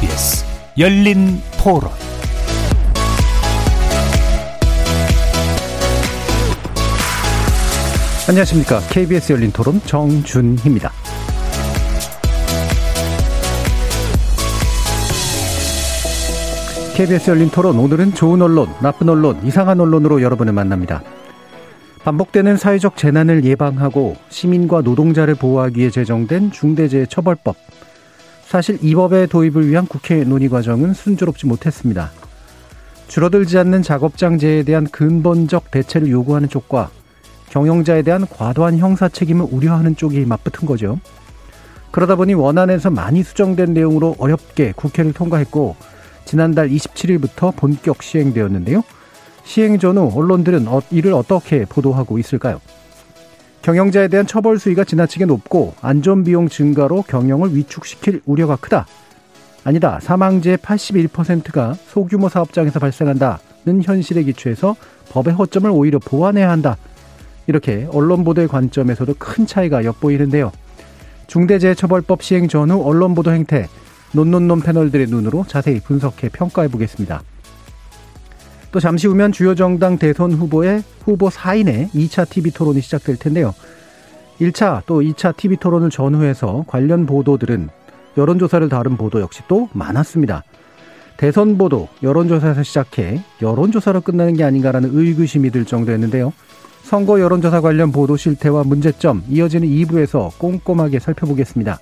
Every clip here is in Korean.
KBS 열린 토론 안녕하십니까. KBS 열린 토론 정준희입니다. KBS 열린 토론 오늘은 좋은 언론, 나쁜 언론, 이상한 언론으로 여러분을 만납니다. 반복되는 사회적 재난을 예방하고 시민과 노동자를 보호하기 위해 제정된 중대재해처벌법. 사실 이 법의 도입을 위한 국회 논의 과정은 순조롭지 못했습니다. 줄어들지 않는 작업장재에 대한 근본적 대체를 요구하는 쪽과 경영자에 대한 과도한 형사 책임을 우려하는 쪽이 맞붙은 거죠. 그러다 보니 원안에서 많이 수정된 내용으로 어렵게 국회를 통과했고 지난달 27일부터 본격 시행되었는데요. 시행 전후 언론들은 어, 이를 어떻게 보도하고 있을까요? 경영자에 대한 처벌 수위가 지나치게 높고 안전 비용 증가로 경영을 위축시킬 우려가 크다. 아니다. 사망자의 81%가 소규모 사업장에서 발생한다는 현실에 기초해서 법의 허점을 오히려 보완해야 한다. 이렇게 언론 보도의 관점에서도 큰 차이가 엿보이는데요. 중대재해처벌법 시행 전후 언론 보도 행태, 논논논 패널들의 눈으로 자세히 분석해 평가해 보겠습니다. 또 잠시 후면 주요 정당 대선 후보의 후보 4인의 2차 TV 토론이 시작될 텐데요. 1차 또 2차 TV 토론을 전후해서 관련 보도들은 여론조사를 다룬 보도 역시 또 많았습니다. 대선 보도, 여론조사에서 시작해 여론조사로 끝나는 게 아닌가라는 의구심이 들 정도였는데요. 선거 여론조사 관련 보도 실태와 문제점 이어지는 2부에서 꼼꼼하게 살펴보겠습니다.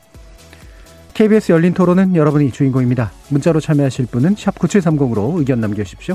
KBS 열린 토론은 여러분이 주인공입니다. 문자로 참여하실 분은 9730으로 의견 남겨주십시오.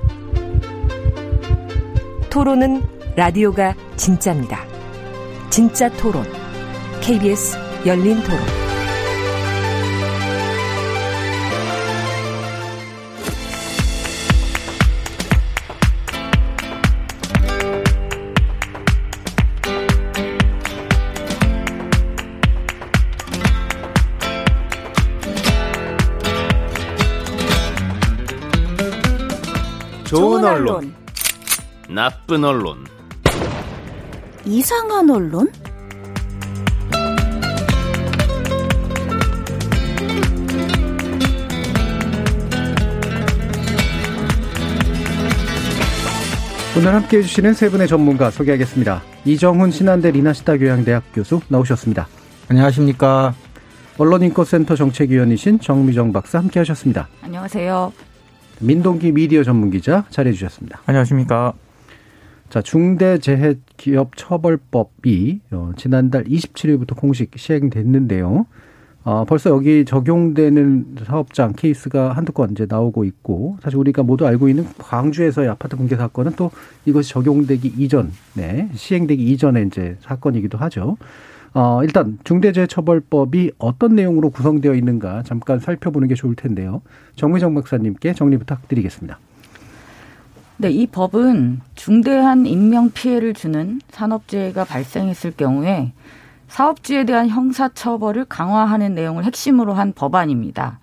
토론은 라디오가 진짜입니다. 진짜 토론, KBS 열린 토론. 좋은 언론, 나쁜 언론, 이상한 언론? 오늘 함께 해주시는 세 분의 전문가 소개하겠습니다. 이정훈 신한대 리나시타 교양대학 교수 나오셨습니다. 안녕하십니까. 언론인권센터 정책위원이신 정미정 박사 함께 하셨습니다. 안녕하세요. 민동기 미디어 전문기자 자리해 주셨습니다. 안녕하십니까. 자, 중대재해기업처벌법이 어, 지난달 27일부터 공식 시행됐는데요. 어, 벌써 여기 적용되는 사업장 케이스가 한두 건 이제 나오고 있고, 사실 우리가 모두 알고 있는 광주에서의 아파트 붕괴 사건은 또 이것이 적용되기 이전, 네, 시행되기 이전의 이제 사건이기도 하죠. 어, 일단 중대재해처벌법이 어떤 내용으로 구성되어 있는가 잠깐 살펴보는 게 좋을 텐데요. 정미정 박사님께 정리 부탁드리겠습니다. 네, 이 법은 중대한 인명 피해를 주는 산업재해가 발생했을 경우에 사업주에 대한 형사처벌을 강화하는 내용을 핵심으로 한 법안입니다.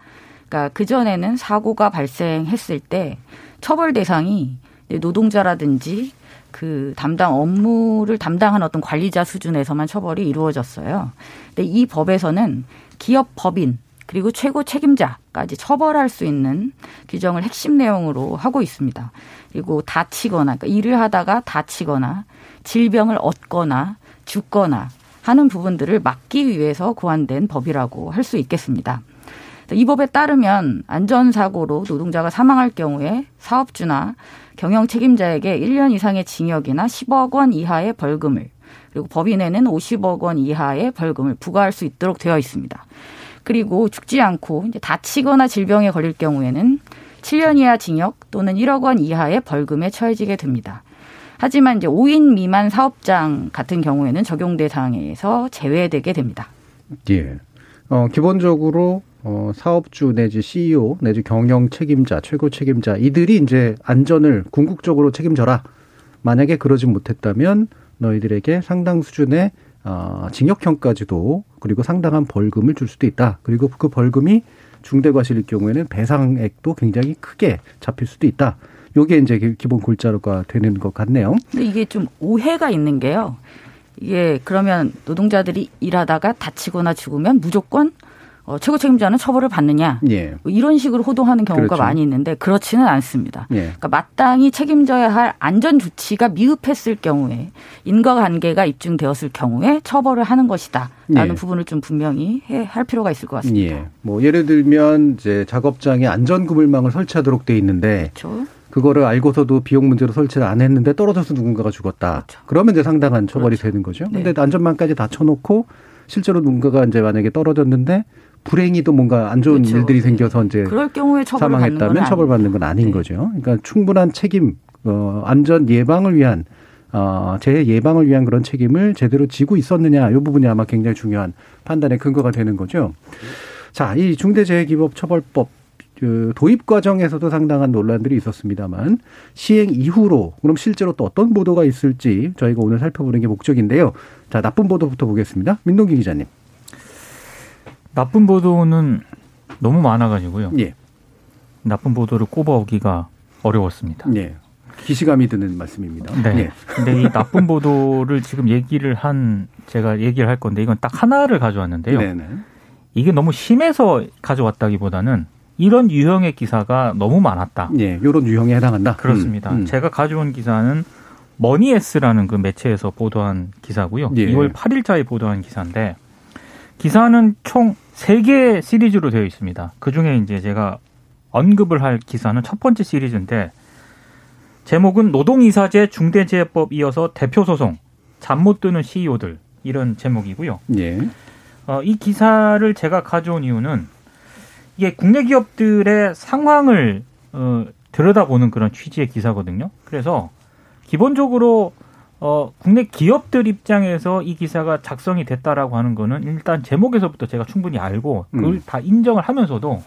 그러니까 그 전에는 사고가 발생했을 때 처벌 대상이 노동자라든지 그 담당 업무를 담당한 어떤 관리자 수준에서만 처벌이 이루어졌어요. 근데 이 법에서는 기업 법인 그리고 최고 책임자까지 처벌할 수 있는 규정을 핵심 내용으로 하고 있습니다. 그리고 다치거나 그러니까 일을 하다가 다치거나 질병을 얻거나 죽거나 하는 부분들을 막기 위해서 고안된 법이라고 할 수 있겠습니다. 이 법에 따르면 안전사고로 노동자가 사망할 경우에 사업주나 경영 책임자에게 1년 이상의 징역이나 10억 원 이하의 벌금을 그리고 법인에는 50억 원 이하의 벌금을 부과할 수 있도록 되어 있습니다. 그리고 죽지 않고 이제 다치거나 질병에 걸릴 경우에는 7년 이하 징역 또는 1억 원 이하의 벌금에 처해지게 됩니다. 하지만 이제 5인 미만 사업장 같은 경우에는 적용 대상에서 제외되게 됩니다. 예. 어, 기본적으로 어, 사업주 내지 CEO 내지 경영 책임자, 최고 책임자 이들이 이제 안전을 궁극적으로 책임져라. 만약에 그러지 못했다면 너희들에게 상당 수준의 어, 징역형까지도 그리고 상당한 벌금을 줄 수도 있다. 그리고 그 벌금이 중대 과실일 경우에는 배상액도 굉장히 크게 잡힐 수도 있다. 요게 이제 기본 골자가 되는 것 같네요. 근데 이게 좀 오해가 있는 게요. 이게 그러면 노동자들이 일하다가 다치거나 죽으면 무조건 어, 최고 책임자는 처벌을 받느냐 예. 뭐 이런 식으로 호도하는 경우가 그렇죠. 많이 있는데 그렇지는 않습니다. 예. 그러니까 마땅히 책임져야 할 안전 조치가 미흡했을 경우에 인과관계가 입증되었을 경우에 처벌을 하는 것이다라는 예. 부분을 좀 분명히 해, 할 필요가 있을 것 같습니다. 예. 뭐 예를 들면 이제 작업장에 안전 그물망을 설치하도록 돼 있는데 그렇죠. 그거를 알고서도 비용 문제로 설치를 안 했는데 떨어져서 누군가가 죽었다. 그렇죠. 그러면 이제 상당한 처벌이 그렇죠. 되는 거죠. 네. 근데 안전망까지 다 쳐놓고 실제로 누군가가 이제 만약에 떨어졌는데 불행히 도 뭔가 안 좋은 그렇죠. 일들이 네. 생겨서 이제 그럴 경우에 사망했다면 처벌받는 건 아닌 네. 거죠. 그러니까 충분한 책임, 어, 안전 예방을 위한 어, 재해 예방을 위한 그런 책임을 제대로 지고 있었느냐, 이 부분이 아마 굉장히 중요한 판단의 근거가 되는 거죠. 자, 이 중대재해기법처벌법 그 도입 과정에서도 상당한 논란들이 있었습니다만 시행 이후로 그럼 실제로 또 어떤 보도가 있을지 저희가 오늘 살펴보는 게 목적인데요. 자, 나쁜 보도부터 보겠습니다. 민동기 기자님. 나쁜 보도는 너무 많아가지고요. 예, 나쁜 보도를 꼽아오기가 어려웠습니다. 예. 기시감이 드는 말씀입니다. 네. 예. 근데 이 나쁜 보도를 지금 얘기를 한 제가 얘기를 할 건데 이건 딱 하나를 가져왔는데요. 네네. 이게 너무 심해서 가져왔다기보다는 이런 유형의 기사가 너무 많았다. 예, 요런 유형에 해당한다. 그렇습니다. 음, 음. 제가 가져온 기사는 머니에스라는 그 매체에서 보도한 기사고요. 예. 2월 8일자에 보도한 기사인데 기사는 총 3개 시리즈로 되어 있습니다. 그 중에 이제 제가 언급을 할 기사는 첫 번째 시리즈인데 제목은 노동이사제 중대재해법 이어서 대표 소송 잠 못 드는 CEO들 이런 제목이고요. 예. 어, 이 기사를 제가 가져온 이유는 이게 국내 기업들의 상황을 어, 들여다보는 그런 취지의 기사거든요. 그래서 기본적으로 어, 국내 기업들 입장에서 이 기사가 작성이 됐다라고 하는 거는 일단 제목에서부터 제가 충분히 알고 그걸 음. 다 인정을 하면서도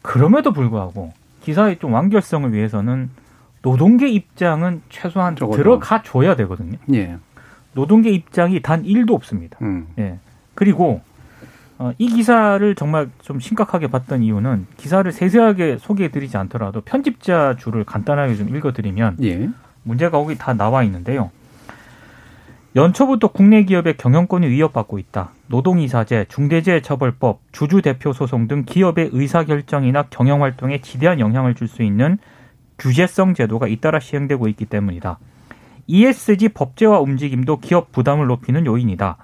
그럼에도 불구하고 기사의 좀 완결성을 위해서는 노동계 입장은 최소한. 들어가 줘야 되거든요. 예. 노동계 입장이 단 1도 없습니다. 음. 예. 그리고 어, 이 기사를 정말 좀 심각하게 봤던 이유는 기사를 세세하게 소개해드리지 않더라도 편집자 줄을 간단하게 좀 읽어드리면 예. 문제가 거기 다 나와 있는데요. 연초부터 국내 기업의 경영권이 위협받고 있다. 노동이사제, 중대재해처벌법, 주주대표 소송 등 기업의 의사결정이나 경영활동에 지대한 영향을 줄 수 있는 규제성 제도가 잇따라 시행되고 있기 때문이다. ESG 법제화 움직임도 기업 부담을 높이는 요인이다.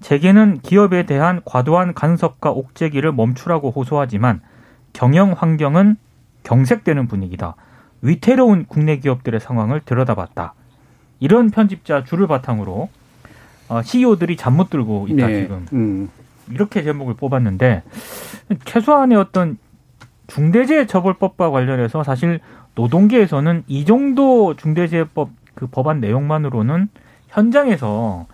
재계는 기업에 대한 과도한 간섭과 옥죄기를 멈추라고 호소하지만 경영 환경은 경색되는 분위기다. 위태로운 국내 기업들의 상황을 들여다봤다. 이런 편집자 줄을 바탕으로 어, CEO들이 잠 못 들고 있다 네. 지금 음. 이렇게 제목을 뽑았는데 최소한의 어떤 중대재해처벌법과 관련해서 사실 노동계에서는 이 정도 중대재해법 그 법안 내용만으로는 현장에서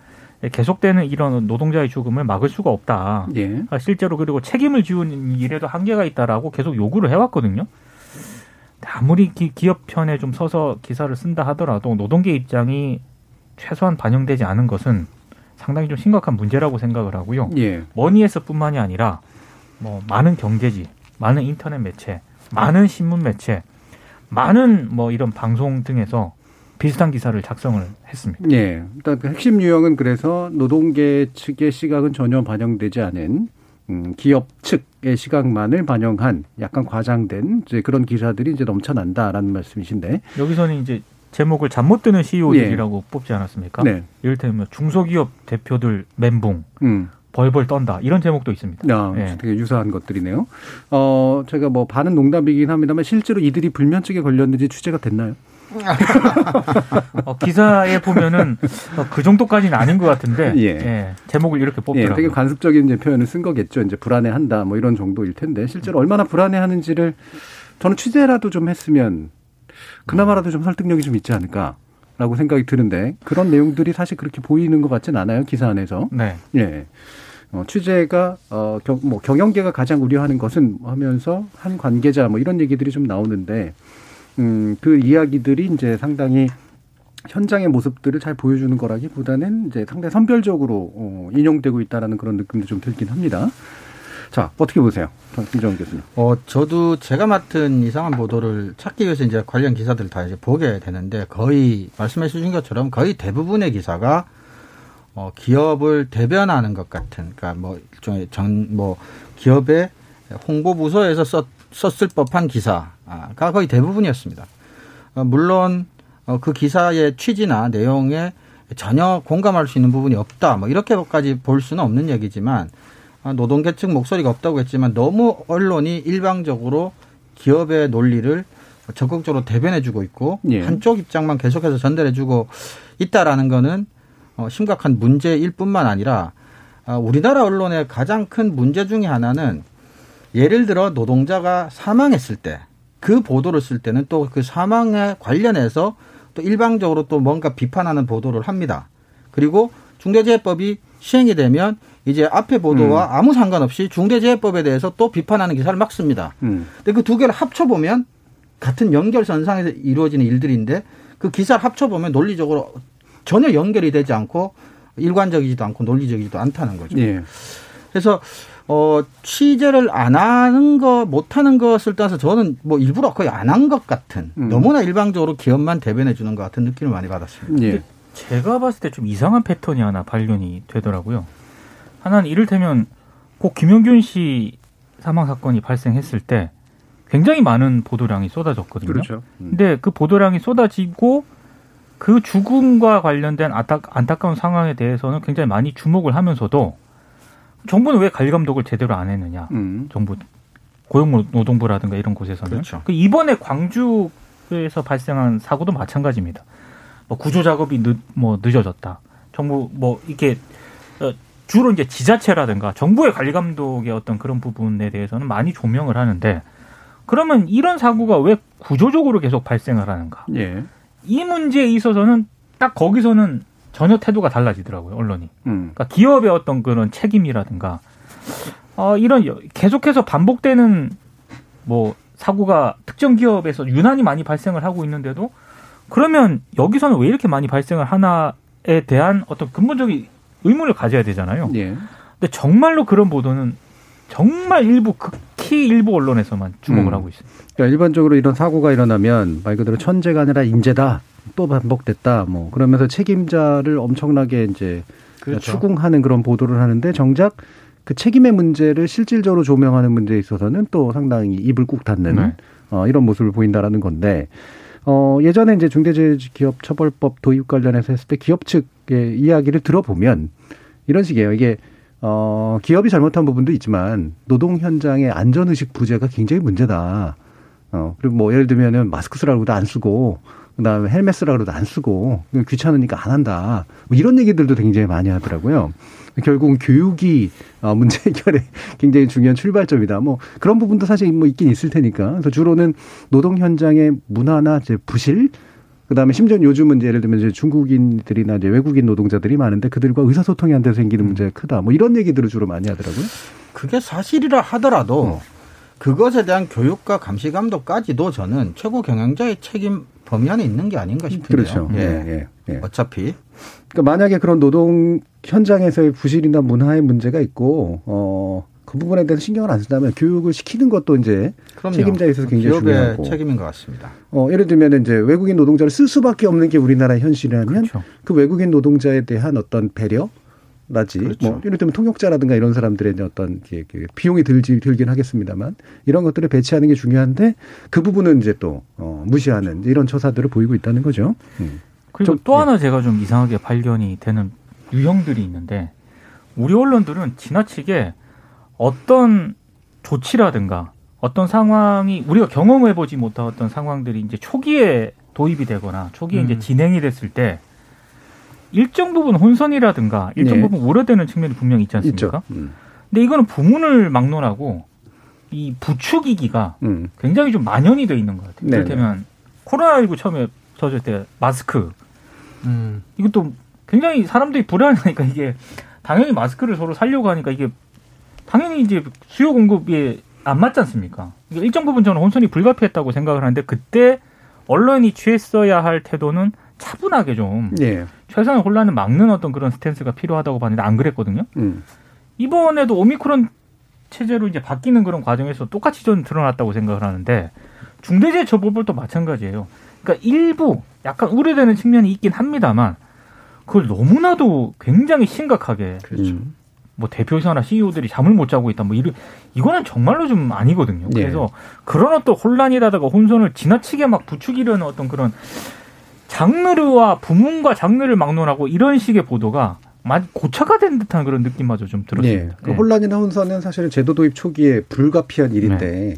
계속되는 이런 노동자의 죽음을 막을 수가 없다. 예. 아, 실제로 그리고 책임을 지우는 일에도 한계가 있다라고 계속 요구를 해왔거든요. 아무리 기, 기업 편에 좀 서서 기사를 쓴다 하더라도 노동계 입장이 최소한 반영되지 않은 것은 상당히 좀 심각한 문제라고 생각을 하고요. 예. 머니에서뿐만이 아니라 뭐 많은 경제지, 많은 인터넷 매체, 많은 신문 매체, 많은 뭐 이런 방송 등에서 비슷한 기사를 작성을 했습니다. 예. 일단 그 핵심 유형은 그래서 노동계 측의 시각은 전혀 반영되지 않은 음, 기업 측의 시각만을 반영한 약간 과장된 이제 그런 기사들이 이제 넘쳐난다라는 말씀이신데. 여기서는 이제 제목을 잠 못 드는 CEO들이라고 뽑지 않았습니까? 네. 이를테면 중소기업 대표들 멘붕, 음. 벌벌 떤다 이런 제목도 있습니다. 아, 예. 되게 유사한 것들이네요. 어, 제가 뭐 반은 농담이긴 합니다만 실제로 이들이 불면증에 걸렸는지 취재가 됐나요? 어, 기사에 보면은 어, 그 정도까지는 아닌 것 같은데 예. 예, 제목을 이렇게 예, 뽑더라고요. 되게 관습적인 이제 표현을 쓴 거겠죠. 이제 불안해한다 뭐 이런 정도일 텐데 실제로 얼마나 불안해하는지를 저는 취재라도 좀 했으면 그나마라도 좀 설득력이 좀 있지 않을까 라고 생각이 드는데 그런 내용들이 사실 그렇게 보이는 것 같진 않아요 기사 안에서. 네. 예. 어, 취재가 어, 경, 뭐 경영계가 가장 우려하는 것은 하면서 한 관계자 뭐 이런 얘기들이 좀 나오는데 음, 그 이야기들이 이제 상당히 현장의 모습들을 잘 보여주는 거라기보다는 이제 상당히 선별적으로 어, 인용되고 있다라는 그런 느낌도 좀 들긴 합니다. 자, 어떻게 보세요? 김정은 교수님. 어, 저도 제가 맡은 이상한 보도를 찾기 위해서 이제 관련 기사들을 다 이제 보게 되는데 거의 말씀해 주신 것처럼 거의 대부분의 기사가 어, 기업을 대변하는 것 같은, 그러니까 뭐 일종의 전, 뭐 기업의 홍보 부서에서 썼, 썼을 법한 기사가 거의 대부분이었습니다. 어, 물론 어, 그 기사의 취지나 내용에 전혀 공감할 수 있는 부분이 없다. 뭐 이렇게까지 볼 수는 없는 얘기지만 아, 노동계층 목소리가 없다고 했지만 너무 언론이 일방적으로 기업의 논리를 적극적으로 대변해주고 있고 예. 한쪽 입장만 계속해서 전달해주고 있다라는 거는 어, 심각한 문제일 뿐만 아니라 아, 우리나라 언론의 가장 큰 문제 중의 하나는 예를 들어 노동자가 사망했을 때 그 보도를 쓸 때는 또 그 사망에 관련해서 또 일방적으로 또 뭔가 비판하는 보도를 합니다. 그리고 중대재해법이 시행이 되면 이제 앞에 보도와 음. 아무 상관없이 중대재해법에 대해서 또 비판하는 기사를 막 씁니다. 음. 근데 그 두 개를 합쳐보면 같은 연결선상에서 이루어지는 일들인데 그 기사를 합쳐보면 논리적으로 전혀 연결이 되지 않고 일관적이지도 않고 논리적이지도 않다는 거죠. 예. 그래서 어 취재를 안 하는 거 못 하는 것을 떠나서 저는 뭐 일부러 거의 안 한 것 같은 음. 너무나 일방적으로 기업만 대변해 주는 것 같은 느낌을 많이 받았습니다. 예. 제가 봤을 때 좀 이상한 패턴이 하나 발견이 되더라고요. 하나는 이를테면 꼭 김용균 씨 사망 사건이 발생했을 때 굉장히 많은 보도량이 쏟아졌거든요. 그렇죠. 음. 근데 그 보도량이 쏟아지고 그 죽음과 관련된 안타, 안타까운 상황에 대해서는 굉장히 많이 주목을 하면서도 정부는 왜 관리 감독을 제대로 안 했느냐? 음. 정부 고용노동부라든가 이런 곳에서는 그렇죠. 그 이번에 광주에서 발생한 사고도 마찬가지입니다. 뭐 구조 작업이 늦, 뭐 늦어졌다. 정부 뭐 이게 렇 어, 주로 이제 지자체라든가 정부의 관리 감독의 어떤 그런 부분에 대해서는 많이 조명을 하는데 그러면 이런 사고가 왜 구조적으로 계속 발생을 하는가? 예. 이 문제에 있어서는 딱 거기서는 전혀 태도가 달라지더라고요 언론이. 음. 그러니까 기업의 어떤 그런 책임이라든가 어, 이런 계속해서 반복되는 뭐 사고가 특정 기업에서 유난히 많이 발생을 하고 있는데도 그러면 여기서는 왜 이렇게 많이 발생을 하나에 대한 어떤 근본적인 의문을 가져야 되잖아요. 예. 근데 정말로 그런 보도는 정말 일부 극 히 일부 언론에서만 주목을 음. 하고 있습니다. 그러니까 일반적으로 이런 사고가 일어나면 말 그대로 천재가 아니라 인재다. 또 반복됐다. 뭐 그러면서 책임자를 엄청나게 이제 그렇죠. 추궁하는 그런 보도를 하는데 정작 그 책임의 문제를 실질적으로 조명하는 문제에 있어서는 또 상당히 입을 꾹 닫는 네. 어, 이런 모습을 보인다라는 건데 어, 예전에 이제 중대재해기업처벌법 도입 관련해서 했을 때 기업 측의 이야기를 들어보면 이런 식이에요. 이게 어, 기업이 잘못한 부분도 있지만 노동 현장의 안전 의식 부재가 굉장히 문제다. 어, 그리고 뭐 예를 들면은 마스크 쓰라고도 안 쓰고 그다음에 헬멧 쓰라고도 안 쓰고 귀찮으니까 안 한다. 뭐 이런 얘기들도 굉장히 많이 하더라고요. 결국은 교육이 어, 문제 해결에 굉장히 중요한 출발점이다. 뭐 그런 부분도 사실 뭐 있긴 있을 테니까. 그래서 주로는 노동 현장의 문화나 이제 부실 그다음에 심지어 요즘은 예를 들면 이제 중국인들이나 이제 외국인 노동자들이 많은데 그들과 의사소통이 안 돼서 생기는 문제가 크다. 뭐 이런 얘기들을 주로 많이 하더라고요. 그게 사실이라 하더라도 어. 그것에 대한 교육과 감시 감독까지도 저는 최고 경영자의 책임 범위 안에 있는 게 아닌가 싶은데요. 그렇죠. 예. 예, 예. 어차피 그러니까 만약에 그런 노동 현장에서의 부실이나 문화의 문제가 있고 어. 그 부분에 대해서 신경을 안 쓴다면 교육을 시키는 것도 이제 그럼요. 책임자에 있어서 굉장히 중요하고 책임인 것 같습니다. 어, 예를 들면 이제 외국인 노동자를 쓸 수밖에 없는 게 우리나라의 현실이라면 그렇죠. 그 외국인 노동자에 대한 어떤 배려 라지 그렇죠. 뭐 예를 들면 통역자라든가 이런 사람들의 어떤 비용이 들지 들긴 하겠습니다만 이런 것들을 배치하는 게 중요한데 그 부분은 이제 또 어, 무시하는 이런 처사들을 보이고 있다는 거죠. 음. 그리고 또 하나 예. 제가 좀 이상하게 발견이 되는 유형들이 있는데 우리 언론들은 지나치게 어떤 조치라든가 어떤 상황이 우리가 경험해 보지 못한 어떤 상황들이 이제 초기에 도입이 되거나 초기에 음. 이제 진행이 됐을 때 일정 부분 혼선이라든가 일정 네. 부분 우려되는 측면이 분명히 있지 않습니까? 음. 근데 이거는 부문을 막론하고 이 부추기기가 음. 굉장히 좀 만연이 돼 있는 것 같아요. 네. 이를테면 코로나19 처음에 터질 때 마스크 음. 이것도 굉장히 사람들이 불안하니까 이게 당연히 마스크를 서로 살려고 하니까 이게 당연히 이제 수요 공급이 안 맞지 않습니까? 이게 일정 부분 저는 혼선이 불가피했다고 생각을 하는데 그때 언론이 취했어야 할 태도는 차분하게 좀 예. 최소한 혼란을 막는 어떤 그런 스탠스가 필요하다고 봤는데 안 그랬거든요. 음. 이번에도 오미크론 체제로 이제 바뀌는 그런 과정에서 똑같이 좀 드러났다고 생각을 하는데 중대재해처벌법도 마찬가지예요. 그러니까 일부 약간 우려되는 측면이 있긴 합니다만 그걸 너무나도 굉장히 심각하게 음. 뭐 대표이사나 CEO들이 잠을 못 자고 있다 뭐 이런 이거는 정말로 좀 아니거든요. 예. 그래서 그런 어떤 혼란이라다가 혼선을 지나치게 막 부추기려는 어떤 그런 장르와 부문과 장르를 막론하고 이런 식의 보도가 많이 고착화 된 듯한 그런 느낌마저 좀 예. 들었습니다. 그 예. 혼란이나 혼선은 사실은 제도 도입 초기에 불가피한 일인데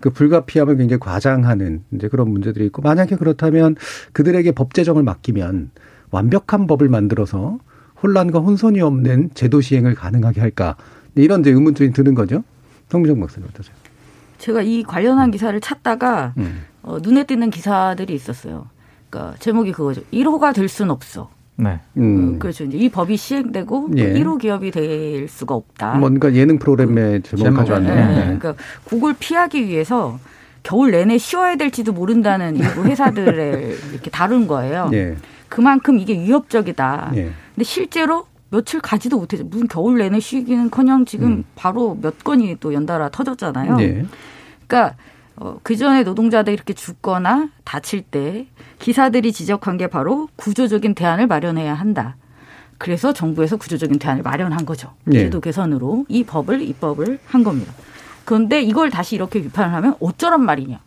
그 불가피함을 굉장히 과장하는 이제 그런 문제들이 있고 만약에 그렇다면 그들에게 법 제정을 맡기면 완벽한 법을 만들어서 혼란과 혼선이 없는 제도 시행을 가능하게 할까 이런 이제 의문점이 드는 거죠. 성미정 박사님 어떠세요? 제가 이 관련한 기사를 찾다가 음. 어, 눈에 띄는 기사들이 있었어요. 그러니까 제목이 그거죠. 1호가 될 수는 없어. 네. 어, 음. 그렇죠. 이제 이 법이 시행되고 예. 1호 기업이 될 수가 없다. 뭔가 예능 프로그램에 제목 제목. 가져왔네요. 네. 네. 그러니까 그걸 피하기 위해서 겨울 내내 쉬어야 될지도 모른다는 일부 회사들을 이렇게 다룬 거예요. 예. 그만큼 이게 위협적이다. 예. 근데 실제로 며칠 가지도 못해서 무슨 겨울 내내 쉬기는커녕 지금 음. 바로 몇 건이 또 연달아 터졌잖아요. 예. 그러니까 어, 그 전에 노동자들이 이렇게 죽거나 다칠 때 기사들이 지적한 게 바로 구조적인 대안을 마련해야 한다. 그래서 정부에서 구조적인 대안을 마련한 거죠. 예. 제도 개선으로 이 법을 입법을 한 겁니다. 그런데 이걸 다시 이렇게 비판을 하면 어쩌란 말이냐.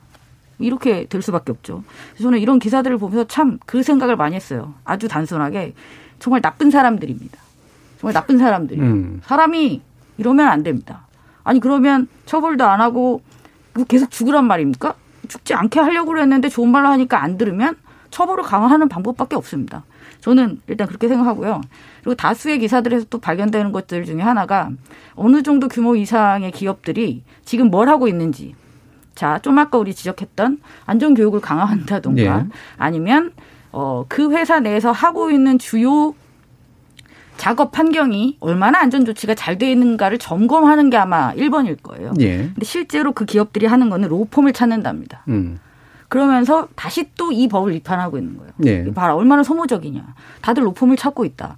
이렇게 될 수밖에 없죠. 저는 이런 기사들을 보면서 참 그 생각을 많이 했어요. 아주 단순하게 정말 나쁜 사람들입니다. 정말 나쁜 사람들이에요. 음. 사람이 이러면 안 됩니다. 아니 그러면 처벌도 안 하고 이거 계속 죽으란 말입니까? 죽지 않게 하려고 그랬는데 좋은 말로 하니까 안 들으면 처벌을 강화하는 방법밖에 없습니다. 저는 일단 그렇게 생각하고요. 그리고 다수의 기사들에서 또 발견되는 것들 중에 하나가 어느 정도 규모 이상의 기업들이 지금 뭘 하고 있는지. 자, 좀 아까 우리 지적했던 안전교육을 강화한다던가 예. 아니면 어, 그 회사 내에서 하고 있는 주요 작업 환경이 얼마나 안전 조치가 잘 되어 있는가를 점검하는 게 아마 1번일 거예요. 예. 근데 실제로 그 기업들이 하는 거는 로펌을 찾는답니다. 음. 그러면서 다시 또 이 법을 비판하고 있는 거예요. 예. 봐라 얼마나 소모적이냐. 다들 로펌을 찾고 있다.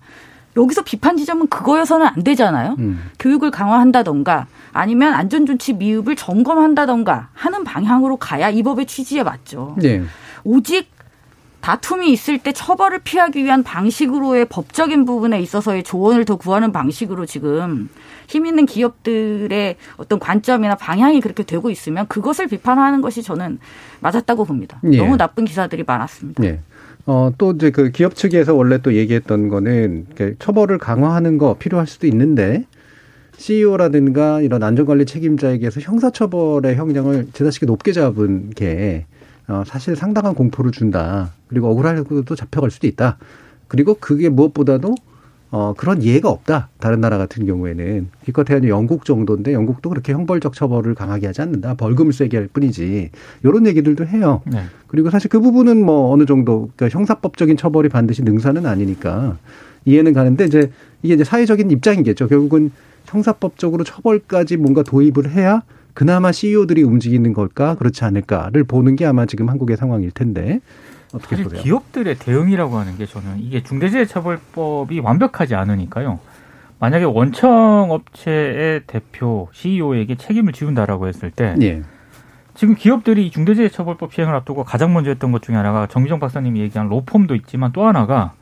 여기서 비판 지점은 그거여서는 안 되잖아요. 음. 교육을 강화한다던가 아니면 안전조치 미흡을 점검한다던가 하는 방향으로 가야 이 법의 취지에 맞죠. 예. 오직 다툼이 있을 때 처벌을 피하기 위한 방식으로의 법적인 부분에 있어서의 조언을 더 구하는 방식으로 지금 힘 있는 기업들의 어떤 관점이나 방향이 그렇게 되고 있으면 그것을 비판하는 것이 저는 맞았다고 봅니다. 예. 너무 나쁜 기사들이 많았습니다. 예. 어, 또 이제 그 기업 측에서 원래 또 얘기했던 거는 처벌을 강화하는 거 필요할 수도 있는데 CEO라든가 이런 안전관리 책임자에게서 형사처벌의 형량을 지나치게 높게 잡은 게 어, 사실 상당한 공포를 준다. 그리고 억울하고도 잡혀갈 수도 있다. 그리고 그게 무엇보다도 어, 그런 예가 없다. 다른 나라 같은 경우에는. 기껏해야 영국 정도인데 영국도 그렇게 형벌적 처벌을 강하게 하지 않는다. 벌금을 세게 할 뿐이지. 이런 얘기들도 해요. 네. 그리고 사실 그 부분은 뭐 어느 정도 그러니까 형사법적인 처벌이 반드시 능사는 아니니까 이해는 가는데 이제 이게 이제 사회적인 입장이겠죠. 결국은 형사법적으로 처벌까지 뭔가 도입을 해야 그나마 CEO들이 움직이는 걸까 그렇지 않을까를 보는 게 아마 지금 한국의 상황일 텐데 어떻게 사실 보세요? 기업들의 대응이라고 하는 게 저는 이게 중대재해처벌법이 완벽하지 않으니까요. 만약에 원청 업체의 대표 CEO에게 책임을 지운다라고 했을 때 예. 지금 기업들이 이 중대재해처벌법 시행을 앞두고 가장 먼저 했던 것 중에 하나가 정기정 박사님이 얘기한 로펌도 있지만 또 하나가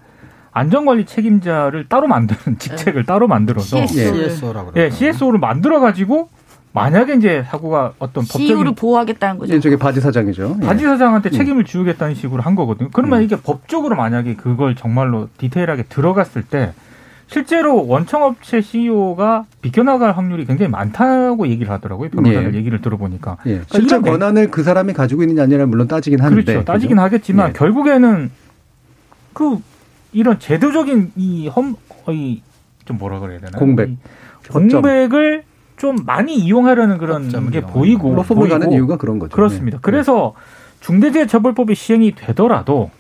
안전관리 책임자를 따로 만드는 직책을 따로 만들어서 CS. 예. CSO라고 예, CSO를 만들어 가지고 만약에 이제 사고가 어떤 CEO를 법적인 보호하겠다는 거죠. 이제 저게 바지 사장이죠. 예. 바지 사장한테 책임을 지우겠다는 식으로 한 거거든요. 그러면 이게 법적으로 만약에 그걸 정말로 디테일하게 들어갔을 때 실제로 원청업체 CEO가 비껴나갈 확률이 굉장히 많다고 얘기를 하더라고요. 변호사들 예. 얘기를 들어보니까. 예. 실제 이런 게- 권한을 그 사람이 가지고 있느냐 아니냐 물론 따지긴 하는데 그렇죠. 따지긴 그죠? 하겠지만 예. 결국에는 그 이런 제도적인 이 험 이좀 뭐라 그래야 되나 공백. 공백을 좀 많이 이용하려는 그런 게 보이고 로펌을 가는 이유가 그런 거죠. 그렇습니다. 예. 그래서 중대재해처벌법이 시행이 되더라도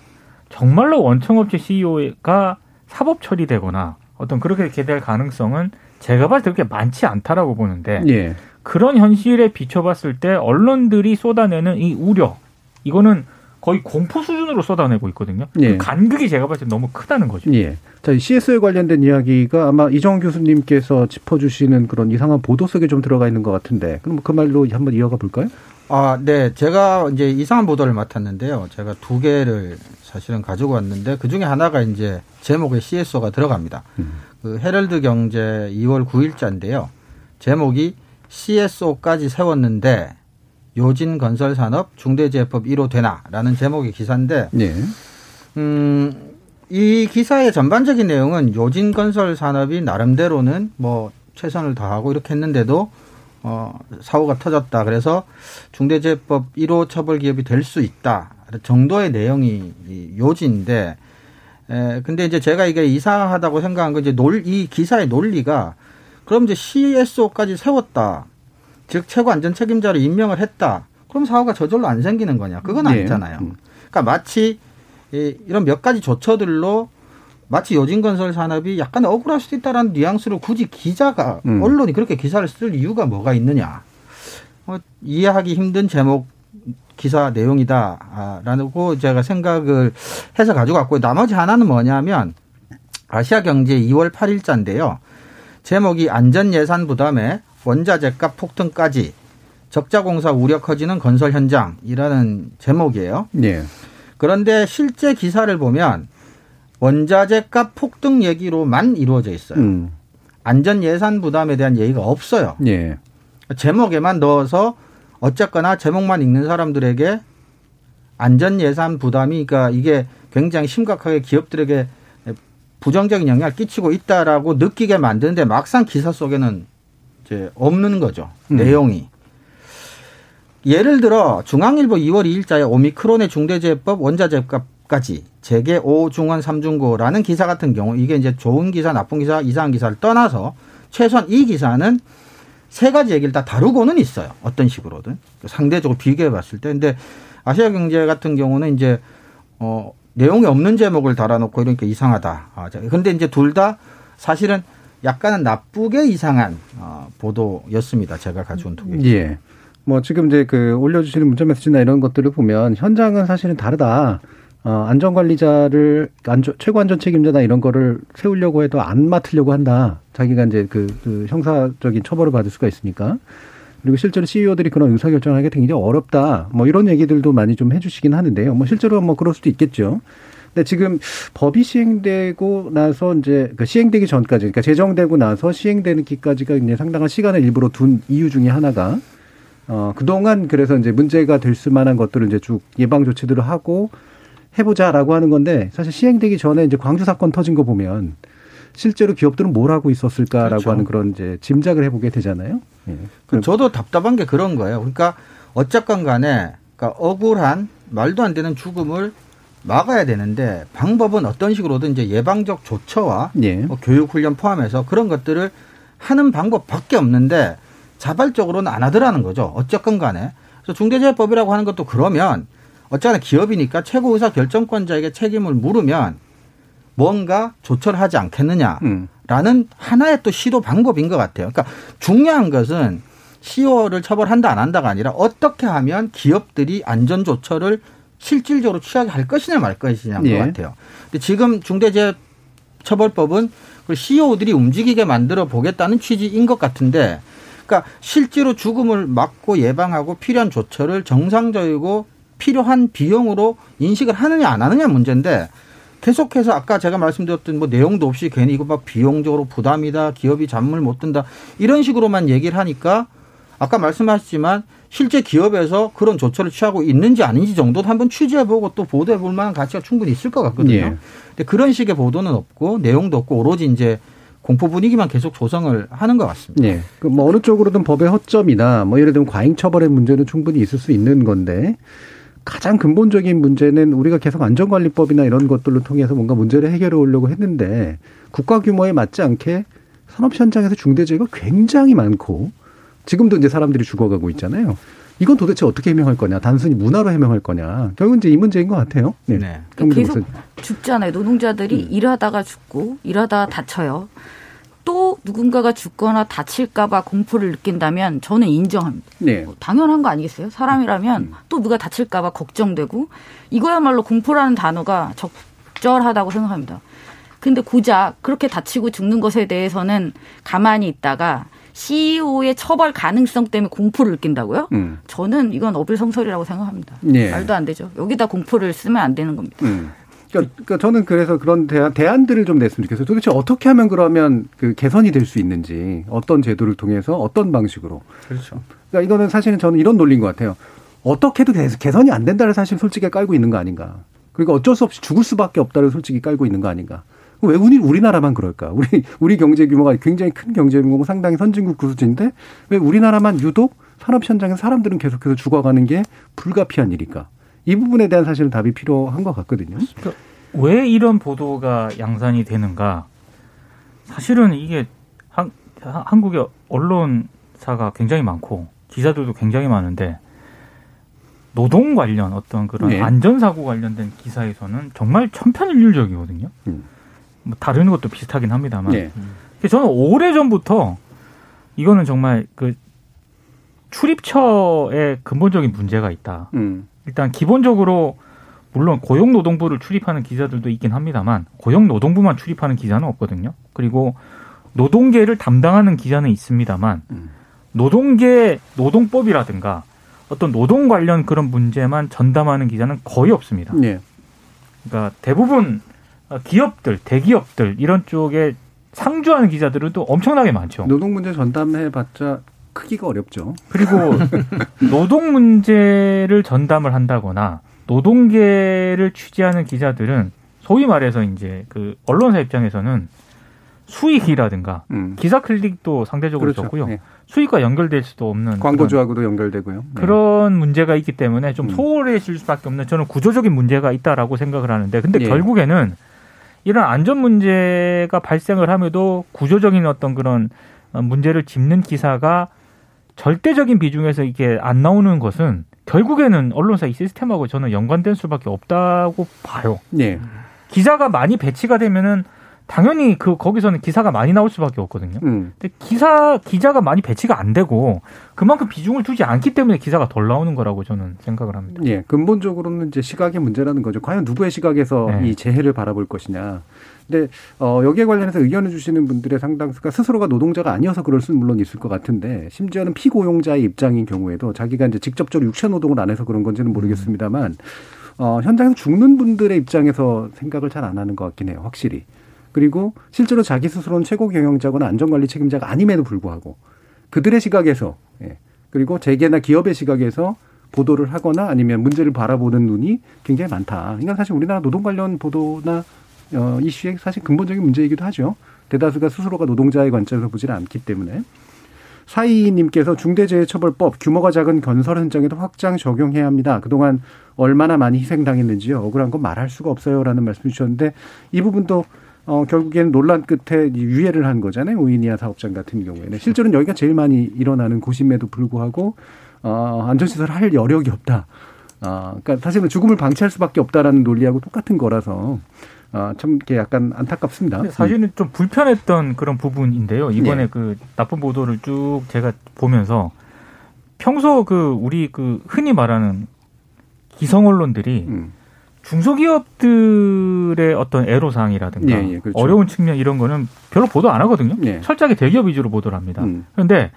정말로 원청업체 CEO가 사법 처리되거나 어떤 그렇게 될 가능성은 제가 봤을 때 그렇게 많지 않다라고 보는데 예. 그런 현실에 비춰봤을 때 언론들이 쏟아내는 이 우려 이거는 거의 공포 수준으로 쏟아내고 있거든요. 예. 그 간극이 제가 봤을 때 너무 크다는 거죠. 예. 자, 이 CS에 관련된 이야기가 아마 이정 교수님께서 짚어주시는 그런 이상한 보도 속에 좀 들어가 있는 것 같은데, 그럼 그 말로 한번 이어가 볼까요? 아, 네. 제가 이제 이상한 보도를 맡았는데요. 제가 두 개를 사실은 가지고 왔는데 그 중에 하나가 이제 제목에 CSO가 들어갑니다. 음. 그 헤럴드 경제 2월 9일자인데요. 제목이 CSO까지 세웠는데 요진 건설 산업 중대재해법 1호 되나라는 제목의 기사인데 예. 음, 이 기사의 전반적인 내용은 요진 건설 산업이 나름대로는 뭐 최선을 다하고 이렇게 했는데도 어, 사고가 터졌다. 그래서 중대재해법 1호 처벌 기업이 될 수 있다. 정도의 내용이 이 요지인데, 에, 근데 이제 제가 이게 이상하다고 생각한 건 이제 논, 이 기사의 논리가 그럼 이제 CSO까지 세웠다. 즉, 최고 안전 책임자를 임명을 했다. 그럼 사고가 저절로 안 생기는 거냐. 그건 예. 아니잖아요. 그러니까 마치 이, 이런 몇 가지 조처들로 마치 요진건설 산업이 약간 억울할 수도 있다라는 뉘앙스로 굳이 기자가 음. 언론이 그렇게 기사를 쓸 이유가 뭐가 있느냐 어, 이해하기 힘든 제목 기사 내용이다라고 제가 생각을 해서 가지고 왔고 나머지 하나는 뭐냐면 아시아 경제 2월 8일자인데요 제목이 안전 예산 부담에 원자재값 폭등까지 적자 공사 우려 커지는 건설 현장이라는 제목이에요. 예. 그런데 실제 기사를 보면 원자재 값 폭등 얘기로만 이루어져 있어요. 음. 안전 예산 부담에 대한 얘기가 없어요. 예. 제목에만 넣어서 어쨌거나 제목만 읽는 사람들에게 안전 예산 부담이 그러니까 이게 굉장히 심각하게 기업들에게 부정적인 영향을 끼치고 있다라고 느끼게 만드는데 막상 기사 속에는 이제 없는 거죠. 음. 내용이. 예를 들어 중앙일보 2월 2일자에 오미크론의 중대재해법 원자재값까지 재계 5 중원 3중고라는 기사 같은 경우 이게 이제 좋은 기사, 나쁜 기사, 이상한 기사를 떠나서 최소한 이 기사는 세 가지 얘기를 다 다루고는 있어요. 어떤 식으로든 상대적으로 비교해 봤을 때. 근데 아시아 경제 같은 경우는 이제 어 내용이 없는 제목을 달아놓고 이러니까 이상하다. 아, 자, 근데 이제 둘 다 사실은 약간은 나쁘게 이상한 어, 보도였습니다. 제가 가져온 두 개. 예. 뭐 지금 이제 그 올려주시는 문자 메시지나 이런 것들을 보면 현장은 사실은 다르다. 어, 안전관리자를 안전, 최고 안전 책임자나 이런 거를 세우려고 해도 안 맡으려고 한다. 자기가 이제 그, 그 형사적인 처벌을 받을 수가 있으니까. 그리고 실제로 CEO들이 그런 의사결정을 하기 굉장히 어렵다. 뭐 이런 얘기들도 많이 좀 해주시긴 하는데요. 뭐 실제로 뭐 그럴 수도 있겠죠. 근데 지금 법이 시행되고 나서 이제 그 시행되기 전까지, 그러니까 제정되고 나서 시행되는 기까지가 이제 상당한 시간을 일부러 둔 이유 중에 하나가 어, 그동안 그래서 이제 문제가 될 수만한 것들을 이제 쭉 예방 조치들을 하고 해보자라고 하는 건데 사실 시행되기 전에 이제 광주 사건 터진 거 보면 실제로 기업들은 뭘 하고 있었을까라고 그렇죠. 하는 그런 이제 짐작을 해보게 되잖아요. 예. 그 저도 답답한 게 그런 거예요. 그러니까 어쨌건 간에 그러니까 억울한 말도 안 되는 죽음을 막아야 되는데 방법은 어떤 식으로든 이제 예방적 조처와 예. 뭐 교육 훈련 포함해서 그런 것들을 하는 방법밖에 없는데 자발적으로는 안 하더라는 거죠. 어쨌건 간에. 그래서 중대재해법이라고 하는 것도 그러면 어쨌거나 기업이니까 최고 의사 결정권자에게 책임을 물으면 뭔가 조처를 하지 않겠느냐. 음. 라는 하나의 또 시도 방법인 것 같아요. 그러니까 중요한 것은 CEO를 처벌한다 안 한다가 아니라 어떻게 하면 기업들이 안전 조처를 실질적으로 취하게 할 것이냐 말 것이냐인 예. 것 같아요. 근데 지금 중대재해처벌법은 그 CEO들이 움직이게 만들어 보겠다는 취지인 것 같은데, 그러니까 실제로 죽음을 막고 예방하고 필요한 조처를 정상적이고 필요한 비용으로 인식을 하느냐 안 하느냐 문제인데 계속해서 아까 제가 말씀드렸던 뭐 내용도 없이 괜히 이거 막 비용적으로 부담이다 기업이 잠을 못 든다 이런 식으로만 얘기를 하니까 아까 말씀하셨지만 실제 기업에서 그런 조처를 취하고 있는지 아닌지 정도도 한번 취재해보고 또 보도해볼 만한 가치가 충분히 있을 것 같거든요. 예. 근데 그런 식의 보도는 없고 내용도 없고 오로지 이제 공포 분위기만 계속 조성을 하는 것 같습니다. 예. 그뭐 어느 쪽으로든 법의 허점이나 뭐 예를 들면 과잉 처벌의 문제는 충분히 있을 수 있는 건데 가장 근본적인 문제는 우리가 계속 안전관리법이나 이런 것들로 통해서 뭔가 문제를 해결해 오려고 했는데 국가 규모에 맞지 않게 산업 현장에서 중대재해가 굉장히 많고 지금도 이제 사람들이 죽어가고 있잖아요. 이건 도대체 어떻게 해명할 거냐? 단순히 문화로 해명할 거냐? 결국은 이제 이 문제인 것 같아요. 네. 네. 경기도 계속. 죽잖아요. 노동자들이 음. 일하다가 죽고 일하다가 다쳐요. 또 누군가가 죽거나 다칠까봐 공포를 느낀다면 저는 인정합니다. 네. 뭐 당연한 거 아니겠어요? 사람이라면 음. 또 누가 다칠까봐 걱정되고 이거야말로 공포라는 단어가 적절하다고 생각합니다. 근데 고작 그렇게 다치고 죽는 것에 대해서는 가만히 있다가 CEO의 처벌 가능성 때문에 공포를 느낀다고요? 음. 저는 이건 어불성설이라고 생각합니다. 예. 말도 안 되죠. 여기다 공포를 쓰면 안 되는 겁니다. 음. 그러니까, 그러니까 저는 그래서 그런 대안, 대안들을 좀 냈으면 좋겠어요. 도대체 어떻게 하면 그러면 그 개선이 될 수 있는지, 어떤 제도를 통해서, 어떤 방식으로. 그렇죠. 그러니까 이거는 사실은 저는 이런 논리인 것 같아요. 어떻게 해도 개- 개선이 안 된다를 사실 솔직히 깔고 있는 거 아닌가. 그러니까 어쩔 수 없이 죽을 수밖에 없다를 솔직히 깔고 있는 거 아닌가. 왜 우리 우리나라만 그럴까? 우리 우리 경제 규모가 굉장히 큰 경제 규모고 상당히 선진국 구수지인데 왜 우리나라만 유독 산업 현장에서 사람들은 계속해서 죽어가는 게 불가피한 일일까? 이 부분에 대한 사실은 답이 필요한 것 같거든요. 왜 이런 보도가 양산이 되는가? 사실은 이게 한, 한- 한국의 언론사가 굉장히 많고 기사들도 굉장히 많은데 노동 관련 어떤 그런 네. 안전사고 관련된 기사에서는 정말 천편일률적이거든요. 음. 뭐 다른 것도 비슷하긴 합니다만. 네. 그래서 저는 오래 전부터 이거는 정말 그 출입처에 근본적인 문제가 있다. 음. 일단 기본적으로 물론 고용노동부를 출입하는 기자들도 있긴 합니다만 고용노동부만 출입하는 기자는 없거든요. 그리고 노동계를 담당하는 기자는 있습니다만 음. 노동계 노동법이라든가 어떤 노동 관련 그런 문제만 전담하는 기자는 거의 없습니다. 네. 그러니까 대부분 기업들, 대기업들 이런 쪽에 상주하는 기자들은 또 엄청나게 많죠. 노동 문제 전담해봤자 크기가 어렵죠. 그리고 노동 문제를 전담을 한다거나 노동계를 취재하는 기자들은 소위 말해서 이제 그 언론사 입장에서는 수익이라든가 음. 기사 클릭도 상대적으로 적고요. 네. 수익과 연결될 수도 없는 광고주하고도 연결되고요. 네. 그런 문제가 있기 때문에 좀 음. 소홀해질 수밖에 없는 저는 구조적인 문제가 있다라고 생각을 하는데 근데 예. 결국에는 이런 안전 문제가 발생을 함에도 구조적인 어떤 그런 어, 문제를 짚는 기사가 절대적인 비중에서 이게 안 나오는 것은 결국에는 언론사 이 시스템하고 저는 연관된 수밖에 없다고 봐요. 네. 기자가 많이 배치가 되면은 당연히 그 거기서는 기사가 많이 나올 수밖에 없거든요. 음. 근데 기사 기자가 많이 배치가 안 되고 그만큼 비중을 두지 않기 때문에 기사가 덜 나오는 거라고 저는 생각을 합니다. 예, 근본적으로는 이제 시각의 문제라는 거죠. 과연 누구의 시각에서 네. 이 재해를 바라볼 것이냐. 근데 어 여기에 관련해서 의견을 주시는 분들의 상당수가 스스로가 노동자가 아니어서 그럴 수는 물론 있을 것 같은데 심지어는 피고용자의 입장인 경우에도 자기가 이제 직접적으로 육체 노동을 안 해서 그런 건지는 모르겠습니다만 어 현장에서 죽는 분들의 입장에서 생각을 잘 안 하는 것 같긴 해요. 확실히. 그리고 실제로 자기 스스로는 최고 경영자거나 안전관리 책임자가 아님에도 불구하고 그들의 시각에서 예. 그리고 재계나 기업의 시각에서 보도를 하거나 아니면 문제를 바라보는 눈이 굉장히 많다. 이건 사실 우리나라 노동 관련 보도나 어, 이슈의 사실 근본적인 문제이기도 하죠. 대다수가 스스로가 노동자의 관점에서 보지는 않기 때문에. 사이님께서 중대재해처벌법 규모가 작은 건설 현장에도 확장 적용해야 합니다. 그동안 얼마나 많이 희생당했는지요. 억울한 건 말할 수가 없어요라는 말씀 주셨는데 이 부분도 어, 결국에는 논란 끝에 이 유예를 한 거잖아요. 오이니아 사업장 같은 경우에는. 실제로는 여기가 제일 많이 일어나는 곳임에도 불구하고 어, 안전시설 할 여력이 없다. 어, 그러니까 사실은 죽음을 방치할 수밖에 없다라는 논리하고 똑같은 거라서 어, 참 이게 약간 안타깝습니다. 사실은 좀 불편했던 그런 부분인데요. 이번에 네. 그 나쁜 보도를 쭉 제가 보면서 평소 그 우리 그 흔히 말하는 기성 언론들이 음. 중소기업들의 어떤 애로사항이라든가 예, 예, 그렇죠. 어려운 측면 이런 거는 별로 보도 안 하거든요. 예. 철저하게 대기업 위주로 보도를 합니다. 음. 그런데